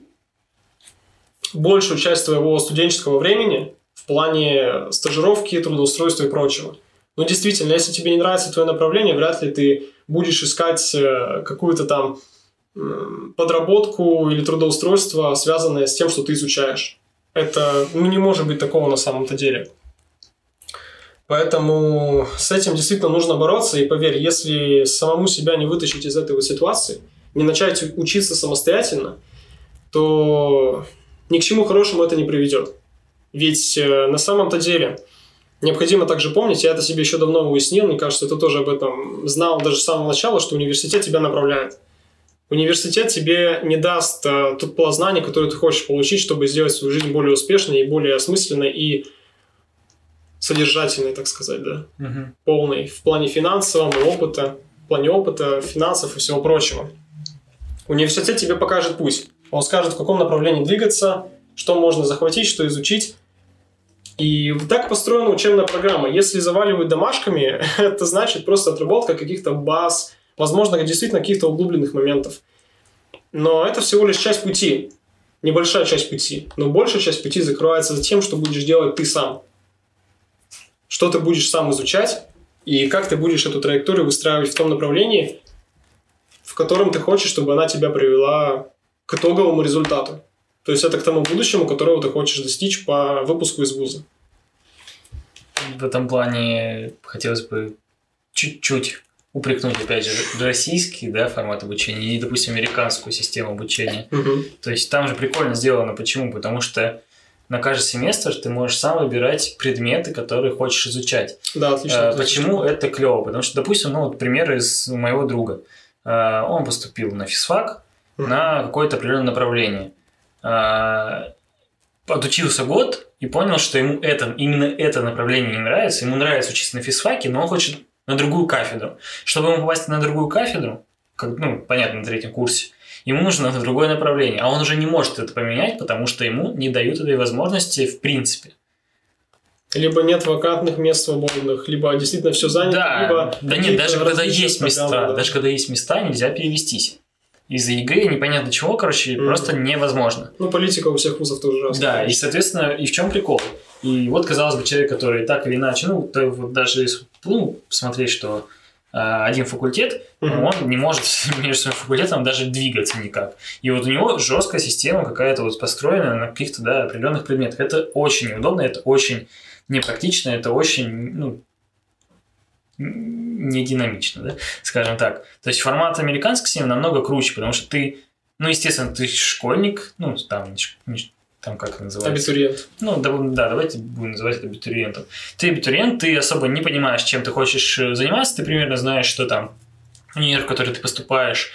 большую часть твоего студенческого времени, в плане стажировки, трудоустройства и прочего. Но действительно, если тебе не нравится твое направление, вряд ли ты будешь искать э, какую-то там подработку или трудоустройство, связанное с тем, что ты изучаешь. Это ну, не может быть такого на самом-то деле. Поэтому с этим действительно нужно бороться. И поверь, если самому себя не вытащить из этой вот ситуации, не начать учиться самостоятельно, то ни к чему хорошему это не приведет. Ведь э, на самом-то деле необходимо также помнить, я это себе еще давно уяснил, мне кажется, ты тоже об этом знал даже с самого начала, что университет тебя направляет. Университет тебе не даст э, тот пласт знаний, который ты хочешь получить, чтобы сделать свою жизнь более успешной и более осмысленной и содержательной, так сказать, да, угу. полной в плане финансового опыта, в плане опыта, финансов и всего прочего. Университет тебе покажет путь. Он скажет, в каком направлении двигаться, что можно захватить, что изучить. И так построена учебная программа. Если заваливают домашками, [laughs] это значит просто отработка каких-то баз, возможно, действительно каких-то углубленных моментов. Но это всего лишь часть пути, небольшая часть пути. Но большая часть пути закрывается за тем, что будешь делать ты сам. Что ты будешь сам изучать, и как ты будешь эту траекторию выстраивать в том направлении, в котором ты хочешь, чтобы она тебя привела к итоговому результату. То есть это к тому будущему, которого ты хочешь достичь по выпуску из вуза. В этом плане хотелось бы чуть-чуть упрекнуть, опять же, российский да, формат обучения и, допустим, американскую систему обучения. Угу. То есть там же прикольно сделано. Почему? Потому что на каждый семестр ты можешь сам выбирать предметы, которые хочешь изучать. Да, отлично. А, почему это клево? Потому что, допустим, ну вот пример из моего друга. А, он поступил на физфак угу. на какое-то определенное направление. А, отучился год и понял, что ему это, именно это направление не нравится. Ему нравится учиться на физфаке, но он хочет на другую кафедру. Чтобы ему попасть на другую кафедру, как, ну, понятно, на третьем курсе, ему нужно на другое направление. А он уже не может это поменять, потому что ему не дают этой возможности в принципе. Либо нет вакантных мест свободных, либо действительно все занято, да, либо... Да нет, даже когда есть места, да. даже когда есть места, нельзя перевестись из-за ЕГЭ непонятно чего, короче, мм. просто невозможно. Ну, политика у всех вузов тоже разная. Да, и, соответственно, и в чем прикол? И вот, казалось бы, человек, который так или иначе, ну, вот даже ну, смотреть, что э, один факультет, mm-hmm. он не может [laughs] между своим факультетом даже двигаться никак. И вот у него жесткая система какая-то вот построена на каких-то, да, определенных предметах. Это очень неудобно, это очень непрактично, это очень, ну, не динамично, да, скажем так. То есть формат американской системы намного круче, потому что ты, ну, естественно, ты школьник, ну, там, там как называется? Абитуриент. Ну, да, да, давайте будем называть это абитуриентом. Ты абитуриент, ты особо не понимаешь, чем ты хочешь э, заниматься, ты примерно знаешь, что там универ, в который ты поступаешь,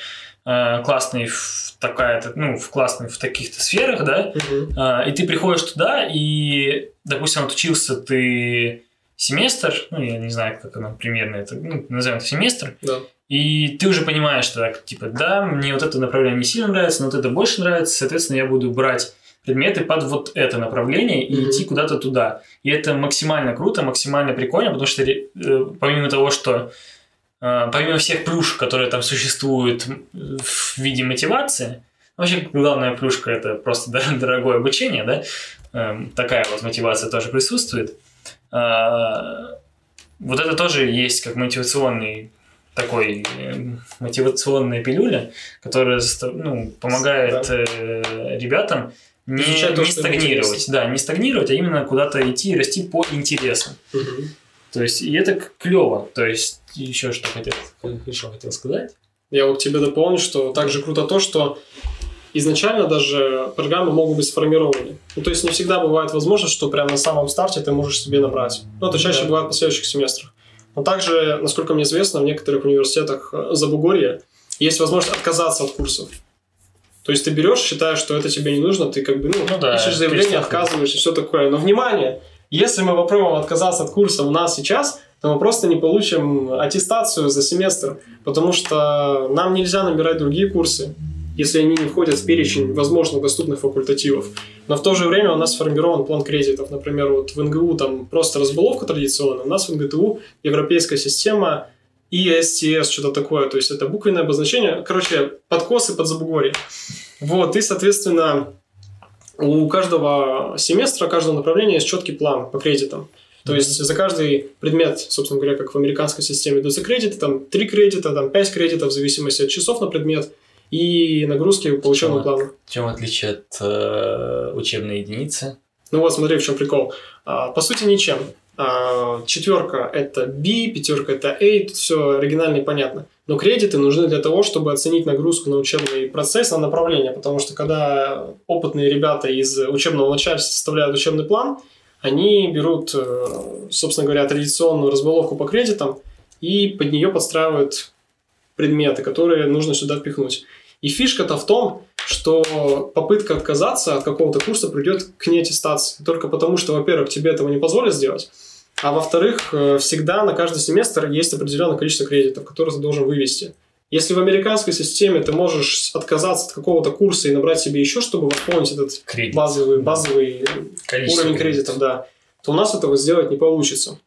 э, классный в такая ну, в классный в таких-то сферах, да, угу. и ты приходишь туда, и, допустим, отучился ты семестр, ну, я не знаю, как оно примерно это, ну, назовем это семестр, да. и ты уже понимаешь, что так, типа, да, мне вот это направление не сильно нравится, но вот это больше нравится, соответственно, я буду брать предметы под вот это направление и mm-hmm. идти куда-то туда. И это максимально круто, максимально прикольно, потому что э, помимо того, что э, помимо всех плюшек, которые там существуют в виде мотивации, вообще главная плюшка это просто [laughs] дорогое обучение, да, э, такая вот мотивация тоже присутствует. А, вот это тоже есть как мотивационный такой э, мотивационная пилюля, которая ну, помогает да. э, ребятам не, то, не стагнировать, да, не стагнировать, а именно куда-то идти и расти по интересам. Угу. То есть, и это клево. То есть, еще что хотел, еще хотел сказать. Я вот тебе дополню, что также круто то, что изначально даже программы могут быть сформированы. Ну, то есть не всегда бывает возможность, что прямо на самом старте ты можешь себе набрать. Ну, это чаще да. бывает в последующих семестрах. Но также, насколько мне известно, в некоторых университетах э, Забугорья есть возможность отказаться от курсов. То есть ты берешь, считаешь, что это тебе не нужно, ты как бы ну, ну да, пишешь заявление, отказываешь и все такое. Но внимание, если мы попробуем отказаться от курса у нас сейчас, то мы просто не получим аттестацию за семестр, потому что нам нельзя набирать другие курсы если они не входят в перечень возможных доступных факультативов. Но в то же время у нас сформирован план кредитов. Например, вот в НГУ там просто разболовка традиционная, у нас в НГТУ европейская система ИСТС, что-то такое. То есть это буквенное обозначение. Короче, подкосы под забугорье. Вот, и, соответственно, у каждого семестра, каждого направления есть четкий план по кредитам. То есть за каждый предмет, собственно говоря, как в американской системе, даются кредиты, там 3 кредита, там 5 кредитов, в зависимости от часов на предмет – и нагрузки по учебному плану. В чем отличие от э, учебной единицы? Ну вот, смотри, в чем прикол. А, по сути, ничем. А, четверка это B, пятерка это A, тут все оригинально и понятно. Но кредиты нужны для того, чтобы оценить нагрузку на учебный процесс, на направление, потому что когда опытные ребята из учебного начальства составляют учебный план, они берут, э, собственно говоря, традиционную разболовку по кредитам и под нее подстраивают предметы, которые нужно сюда впихнуть. И фишка-то в том, что попытка отказаться от какого-то курса придет к неаттестации. Только потому, что, во-первых, тебе этого не позволят сделать, а во-вторых, э, всегда на каждый семестр есть определенное количество кредитов, которые ты должен вывести. Если в американской системе ты можешь отказаться от какого-то курса и набрать себе еще, чтобы восполнить этот Кредит. базовый, базовый уровень кредитов, да, то у нас этого сделать не получится.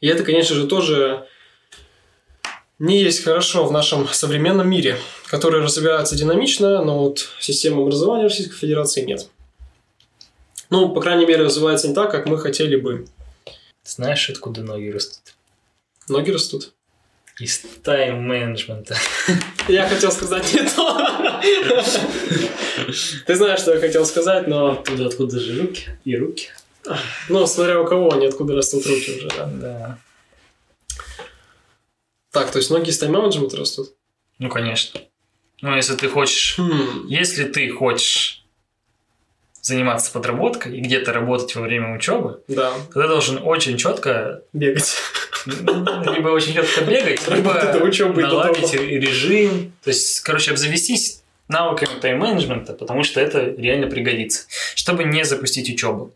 И это, конечно же, тоже не есть хорошо в нашем современном мире, который развивается динамично, но вот система образования Российской Федерации нет. Ну, по крайней мере, развивается не так, как мы хотели бы. Знаешь, откуда ноги растут? Ноги растут. Из тайм-менеджмента. Я хотел сказать не то. Ты знаешь, что я хотел сказать, но... Оттуда, откуда же руки и руки. Ну, смотря у кого они, откуда растут руки уже, да. Да. Так, то есть ноги из тайм-менеджмента растут? Ну, конечно. Ну, если ты хочешь... Хм. Если ты хочешь заниматься подработкой и где-то работать во время учебы, Да, то ты должен очень четко, бегать. либо очень четко бегать, либо наладить режим. То есть, короче, обзавестись навыками тайм-менеджмента, потому что это реально пригодится, чтобы не запустить учебу.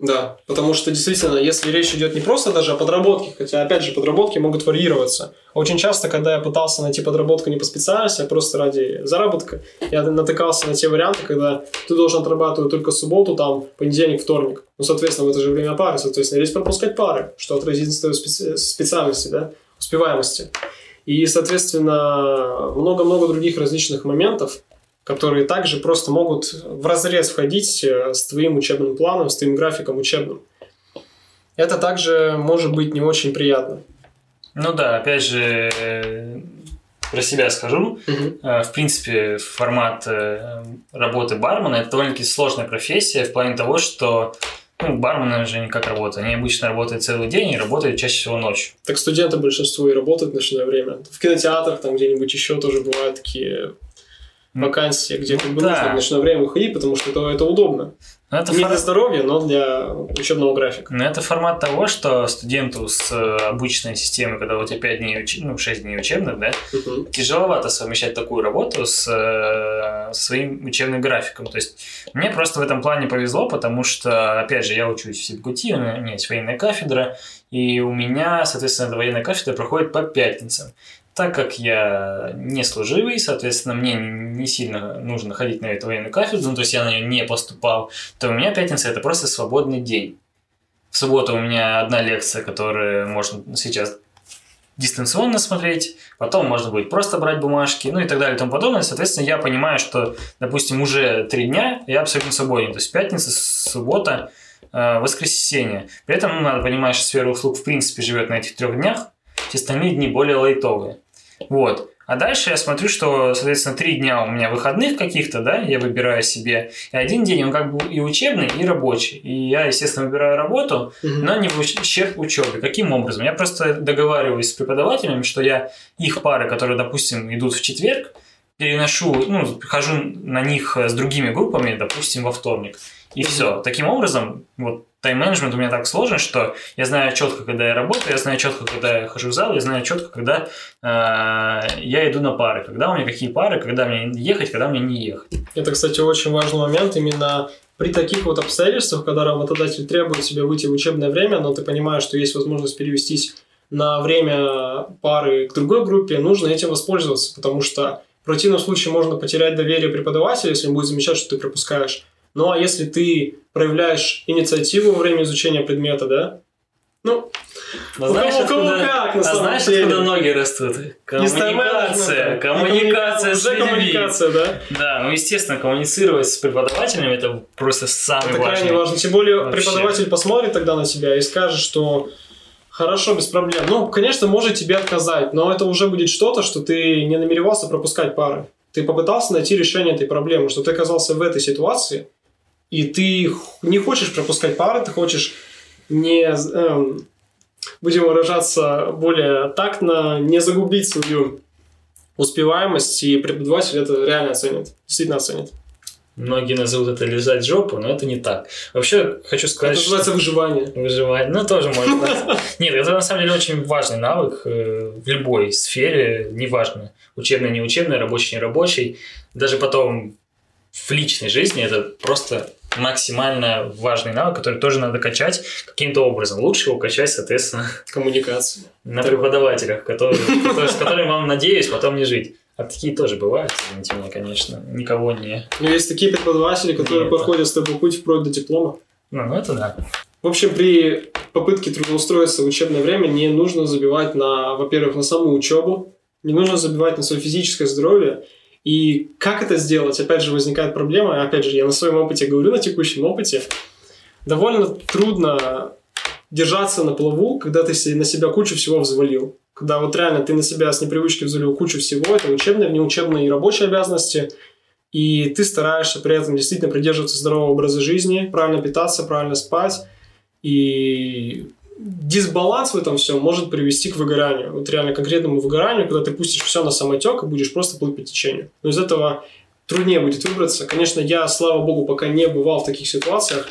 Да, потому что действительно, если речь идет не просто даже о подработке, хотя, опять же, подработки могут варьироваться. Очень часто, когда я пытался найти подработку не по специальности, а просто ради заработка, я натыкался на те варианты, когда ты должен отрабатывать только субботу, там, понедельник, вторник. Ну, соответственно, в это же время пары, соответственно, здесь пропускать пары, что отразится на специ- специальности, да, успеваемости. И, соответственно, много-много других различных моментов, которые также просто могут в разрез входить э, с твоим учебным планом, с твоим графиком учебным. Это также может быть не очень приятно. Ну да, опять же, про себя скажу. Э, В принципе, формат э, работы бармена – это довольно-таки сложная профессия в плане того, что ну, бармены же не как работают. Они обычно работают целый день и работают чаще всего ночью. Так студенты большинство и работают в ночное время. В кинотеатрах, там где-нибудь еще тоже бывают такие Ну, вакансии, где как бы да. нужно в ночное время выходить, потому что это, это удобно. Но это, Не фор- для здоровья, но для учебного графика. но это формат того, что студенту с э, обычной системой, когда у тебя 5 дней, уч- ну, 6 дней учебных, да, Мгм. тяжеловато совмещать такую работу с э, своим учебным графиком. То есть мне просто в этом плане повезло, потому что, опять же, я учусь в Сибгути, у меня есть военная кафедра, и у меня, соответственно, эта военная кафедра проходит по пятницам. Так как я не служивый, соответственно, мне не сильно нужно ходить на эту военную кафедру, ну, то есть я на нее не поступал, то у меня пятница – это просто свободный день. В субботу у меня одна лекция, которую можно сейчас дистанционно смотреть, потом можно будет просто брать бумажки, ну и так далее и тому подобное. Соответственно, я понимаю, что, допустим, уже три дня я абсолютно свободен. То есть пятница, суббота, э, воскресенье. При этом ну, надо понимать, что сфера услуг в принципе живет на этих трех днях, все остальные дни более лайтовые. Вот. А дальше я смотрю, что, соответственно, три дня у меня выходных каких-то, да, я выбираю себе. И один день он как бы и учебный, и рабочий. И я, естественно, выбираю работу, Мгм. но не в ущерб учебе. Каким образом? Я просто договариваюсь с преподавателями, что я их пары, которые, допустим, идут в четверг, переношу, ну, хожу на них с другими группами, допустим, во вторник. И все. Таким образом, вот тайм-менеджмент у меня так сложен, что я знаю четко, когда я работаю, я знаю четко, когда я хожу в зал, я знаю четко, когда э, я иду на пары, когда у меня какие пары, когда мне ехать, когда мне не ехать. Это, кстати, очень важный момент именно при таких вот обстоятельствах, когда работодатель требует тебя выйти в учебное время, но ты понимаешь, что есть возможность перевестись на время пары к другой группе, нужно этим воспользоваться, потому что в противном случае можно потерять доверие преподавателя, если он будет замечать, что ты пропускаешь. Ну а если ты проявляешь инициативу во время изучения предмета, да, ну, Но У кого- у кого как, на а самом знаешь, деле? откуда ноги растут? Коммуникация. тайм-менеджмента. Коммуникация с Уже людьми. коммуникация, да? Да, ну, естественно, коммуницировать с преподавателями – это просто самый Это важный. крайне важно. Тем более Вообще. преподаватель посмотрит тогда на тебя и скажет, что хорошо, без проблем. Ну, конечно, может тебе отказать, но это уже будет что-то, что ты не намеревался пропускать пары. Ты попытался найти решение этой проблемы, что ты оказался в этой ситуации, и ты не хочешь пропускать пары, ты хочешь не, эм, будем выражаться более тактно, не загубить свою успеваемость, и преподаватель это реально оценит, действительно оценит. Многие назовут это лизать жопу, но это не так. Вообще, хочу Это сказать, что... называется выживание. Выживать. Ну, тоже можно. [laughs] Нет, это на самом деле очень важный навык э, в любой сфере, неважно, учебный, не учебный, рабочий, не рабочий. Даже потом в личной жизни это просто максимально важный навык, который тоже надо качать каким-то образом. Лучше его качать, соответственно, [laughs] Коммуникация. на преподавателях, которые, которые- с которыми вам, надеюсь, потом не жить. А такие тоже бывают, извините меня, конечно. Никого не... Но есть такие преподаватели, которые Нет. проходят с тобой путь вплоть до диплома. Ну, ну это да. В общем, при попытке трудоустроиться в учебное время не нужно забивать на, во-первых, на саму учебу, не нужно забивать на свое физическое здоровье. И как это сделать? Опять же, возникает проблема. Опять же, я на своем опыте говорю, на текущем опыте. Довольно трудно держаться на плаву, когда ты на себя кучу всего взвалил. Когда вот реально ты на себя с непривычки взвалил кучу всего, это учебные, внеучебные и рабочие обязанности, и ты стараешься при этом действительно придерживаться здорового образа жизни, правильно питаться, правильно спать, и дисбаланс в этом всем может привести к выгоранию. Вот реально конкретному выгоранию, когда ты пустишь все на самотек и будешь просто плыть по течению. Но из этого труднее будет выбраться. Конечно, я, слава богу, пока не бывал в таких ситуациях,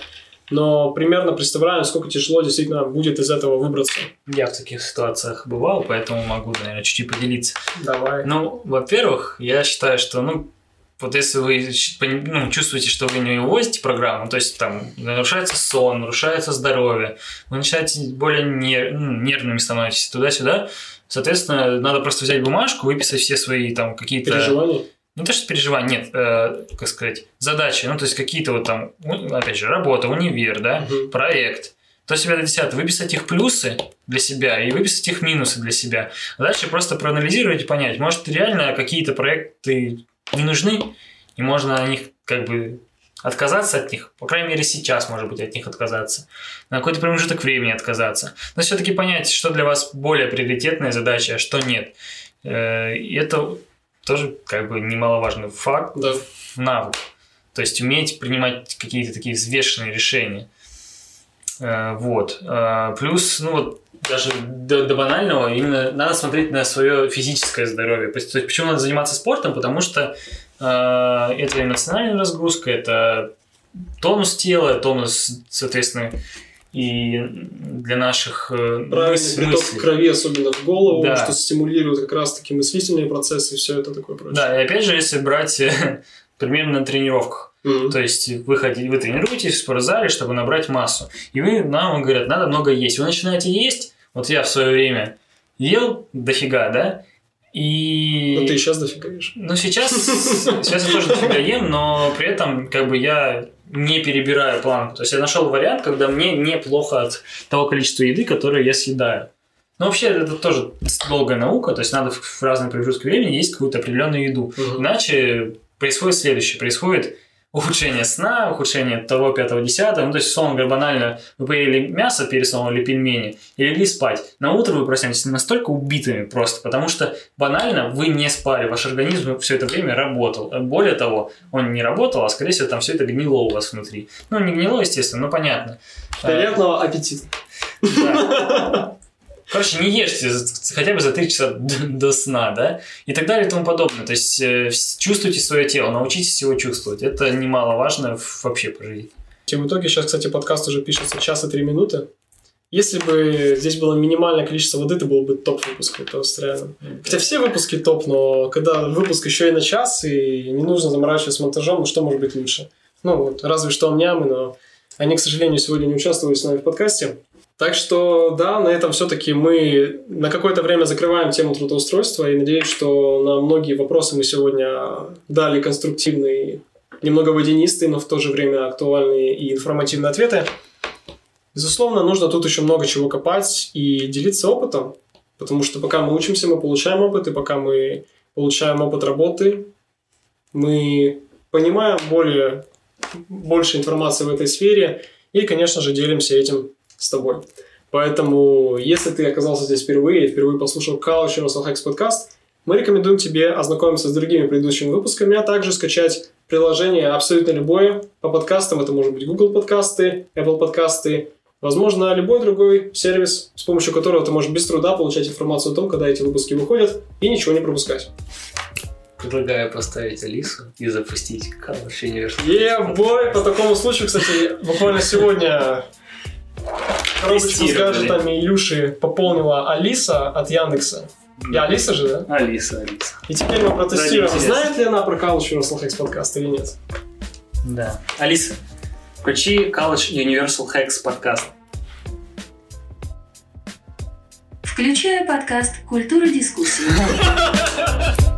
но примерно представляю, насколько тяжело действительно будет из этого выбраться. Я в таких ситуациях бывал, поэтому могу, наверное, чуть-чуть поделиться. Давай. Ну, во-первых, я считаю, что, ну, вот если вы ну, чувствуете, что вы не увозите программу, то есть там нарушается сон, нарушается здоровье, вы начинаете более нер- ну, нервными становитесь туда-сюда, соответственно, надо просто взять бумажку, выписать все свои там какие-то... Переживания? Не то, что переживания, нет, э, как сказать, задачи, ну, то есть какие-то вот там, опять же, работа, универ, да, угу. проект, то себя до 10 выписать их плюсы для себя и выписать их минусы для себя. А дальше просто проанализировать и понять, может, реально какие-то проекты не нужны, и можно на них как бы отказаться от них, по крайней мере сейчас, может быть, от них отказаться, на какой-то промежуток времени отказаться, но все-таки понять, что для вас более приоритетная задача, а что нет. Э, и это тоже как бы немаловажный факт, да. навык. То есть уметь принимать какие-то такие взвешенные решения. Э, вот. Э, плюс, ну вот, даже до, до банального, именно надо смотреть на свое физическое здоровье. То есть, почему надо заниматься спортом? Потому что э, это эмоциональная разгрузка, это тонус тела, тонус, соответственно, и для наших э, Правильный мыс- приток мыслей. крови, особенно в голову, да. что стимулирует как раз-таки мыслительные процессы и все это такое прочее. Да, и опять же, если брать примерно на тренировках, Mm-hmm. То есть вы, хотите, вы тренируетесь в спортзале, чтобы набрать массу. И вы, нам говорят, надо много есть. Вы начинаете есть, вот я в свое время ел дофига, да, и... Ну, ты сейчас дофига ешь. Ну, сейчас, сейчас я тоже дофига ем, но при этом как бы я не перебираю планку. То есть я нашел вариант, когда мне неплохо от того количества еды, которое я съедаю. Но вообще это тоже долгая наука, то есть надо в разные промежутки времени есть какую-то определенную еду. Угу. Иначе происходит следующее. Происходит ухудшение сна, ухудшение того, пятого, десятого. Ну, то есть, условно говоря, банально, вы поели мясо или пельмени, и легли спать. На утро вы проснетесь настолько убитыми просто, потому что банально вы не спали, ваш организм все это время работал. Более того, он не работал, а скорее всего там все это гнило у вас внутри. Ну, не гнило, естественно, но понятно. Приятного аппетита. Да. [laughs] Короче, не ешьте хотя бы за 3 часа до сна, да, и так далее и тому подобное. То есть э, чувствуйте свое тело, научитесь его чувствовать. Это немаловажно вообще по жизни. В итоге сейчас, кстати, подкаст уже пишется час и три минуты. Если бы здесь было минимальное количество воды, это был бы топ-выпуск этого реально. Хотя все выпуски топ, но когда выпуск еще и на час, и не нужно заморачиваться с монтажом, ну что может быть лучше? Ну вот, разве что амнямы, но они, к сожалению, сегодня не участвовали с нами в подкасте. Так что, да, на этом все-таки мы на какое-то время закрываем тему трудоустройства и надеюсь, что на многие вопросы мы сегодня дали конструктивные, немного водянистые, но в то же время актуальные и информативные ответы. Безусловно, нужно тут еще много чего копать и делиться опытом, потому что пока мы учимся, мы получаем опыт, и пока мы получаем опыт работы, мы понимаем более, больше информации в этой сфере и, конечно же, делимся этим с тобой. Поэтому, если ты оказался здесь впервые и впервые послушал Culture Russell Hacks подкаст, мы рекомендуем тебе ознакомиться с другими предыдущими выпусками, а также скачать приложение абсолютно любое по подкастам. Это может быть Google подкасты, Apple подкасты, возможно, любой другой сервис, с помощью которого ты можешь без труда получать информацию о том, когда эти выпуски выходят, и ничего не пропускать. Предлагаю поставить Алису и запустить College University. Е-бой! По такому случаю, кстати, буквально сегодня Коробочку с гаджетами Илюши пополнила Алиса от Яндекса. Я Алиса же, да? Алиса, Алиса. И теперь мы протестируем, да, знает ли она про College Universal Hacks подкаст или нет. Да. Алиса, включи College Universal Hacks подкаст. Включаю подкаст «Культура дискуссии». [laughs]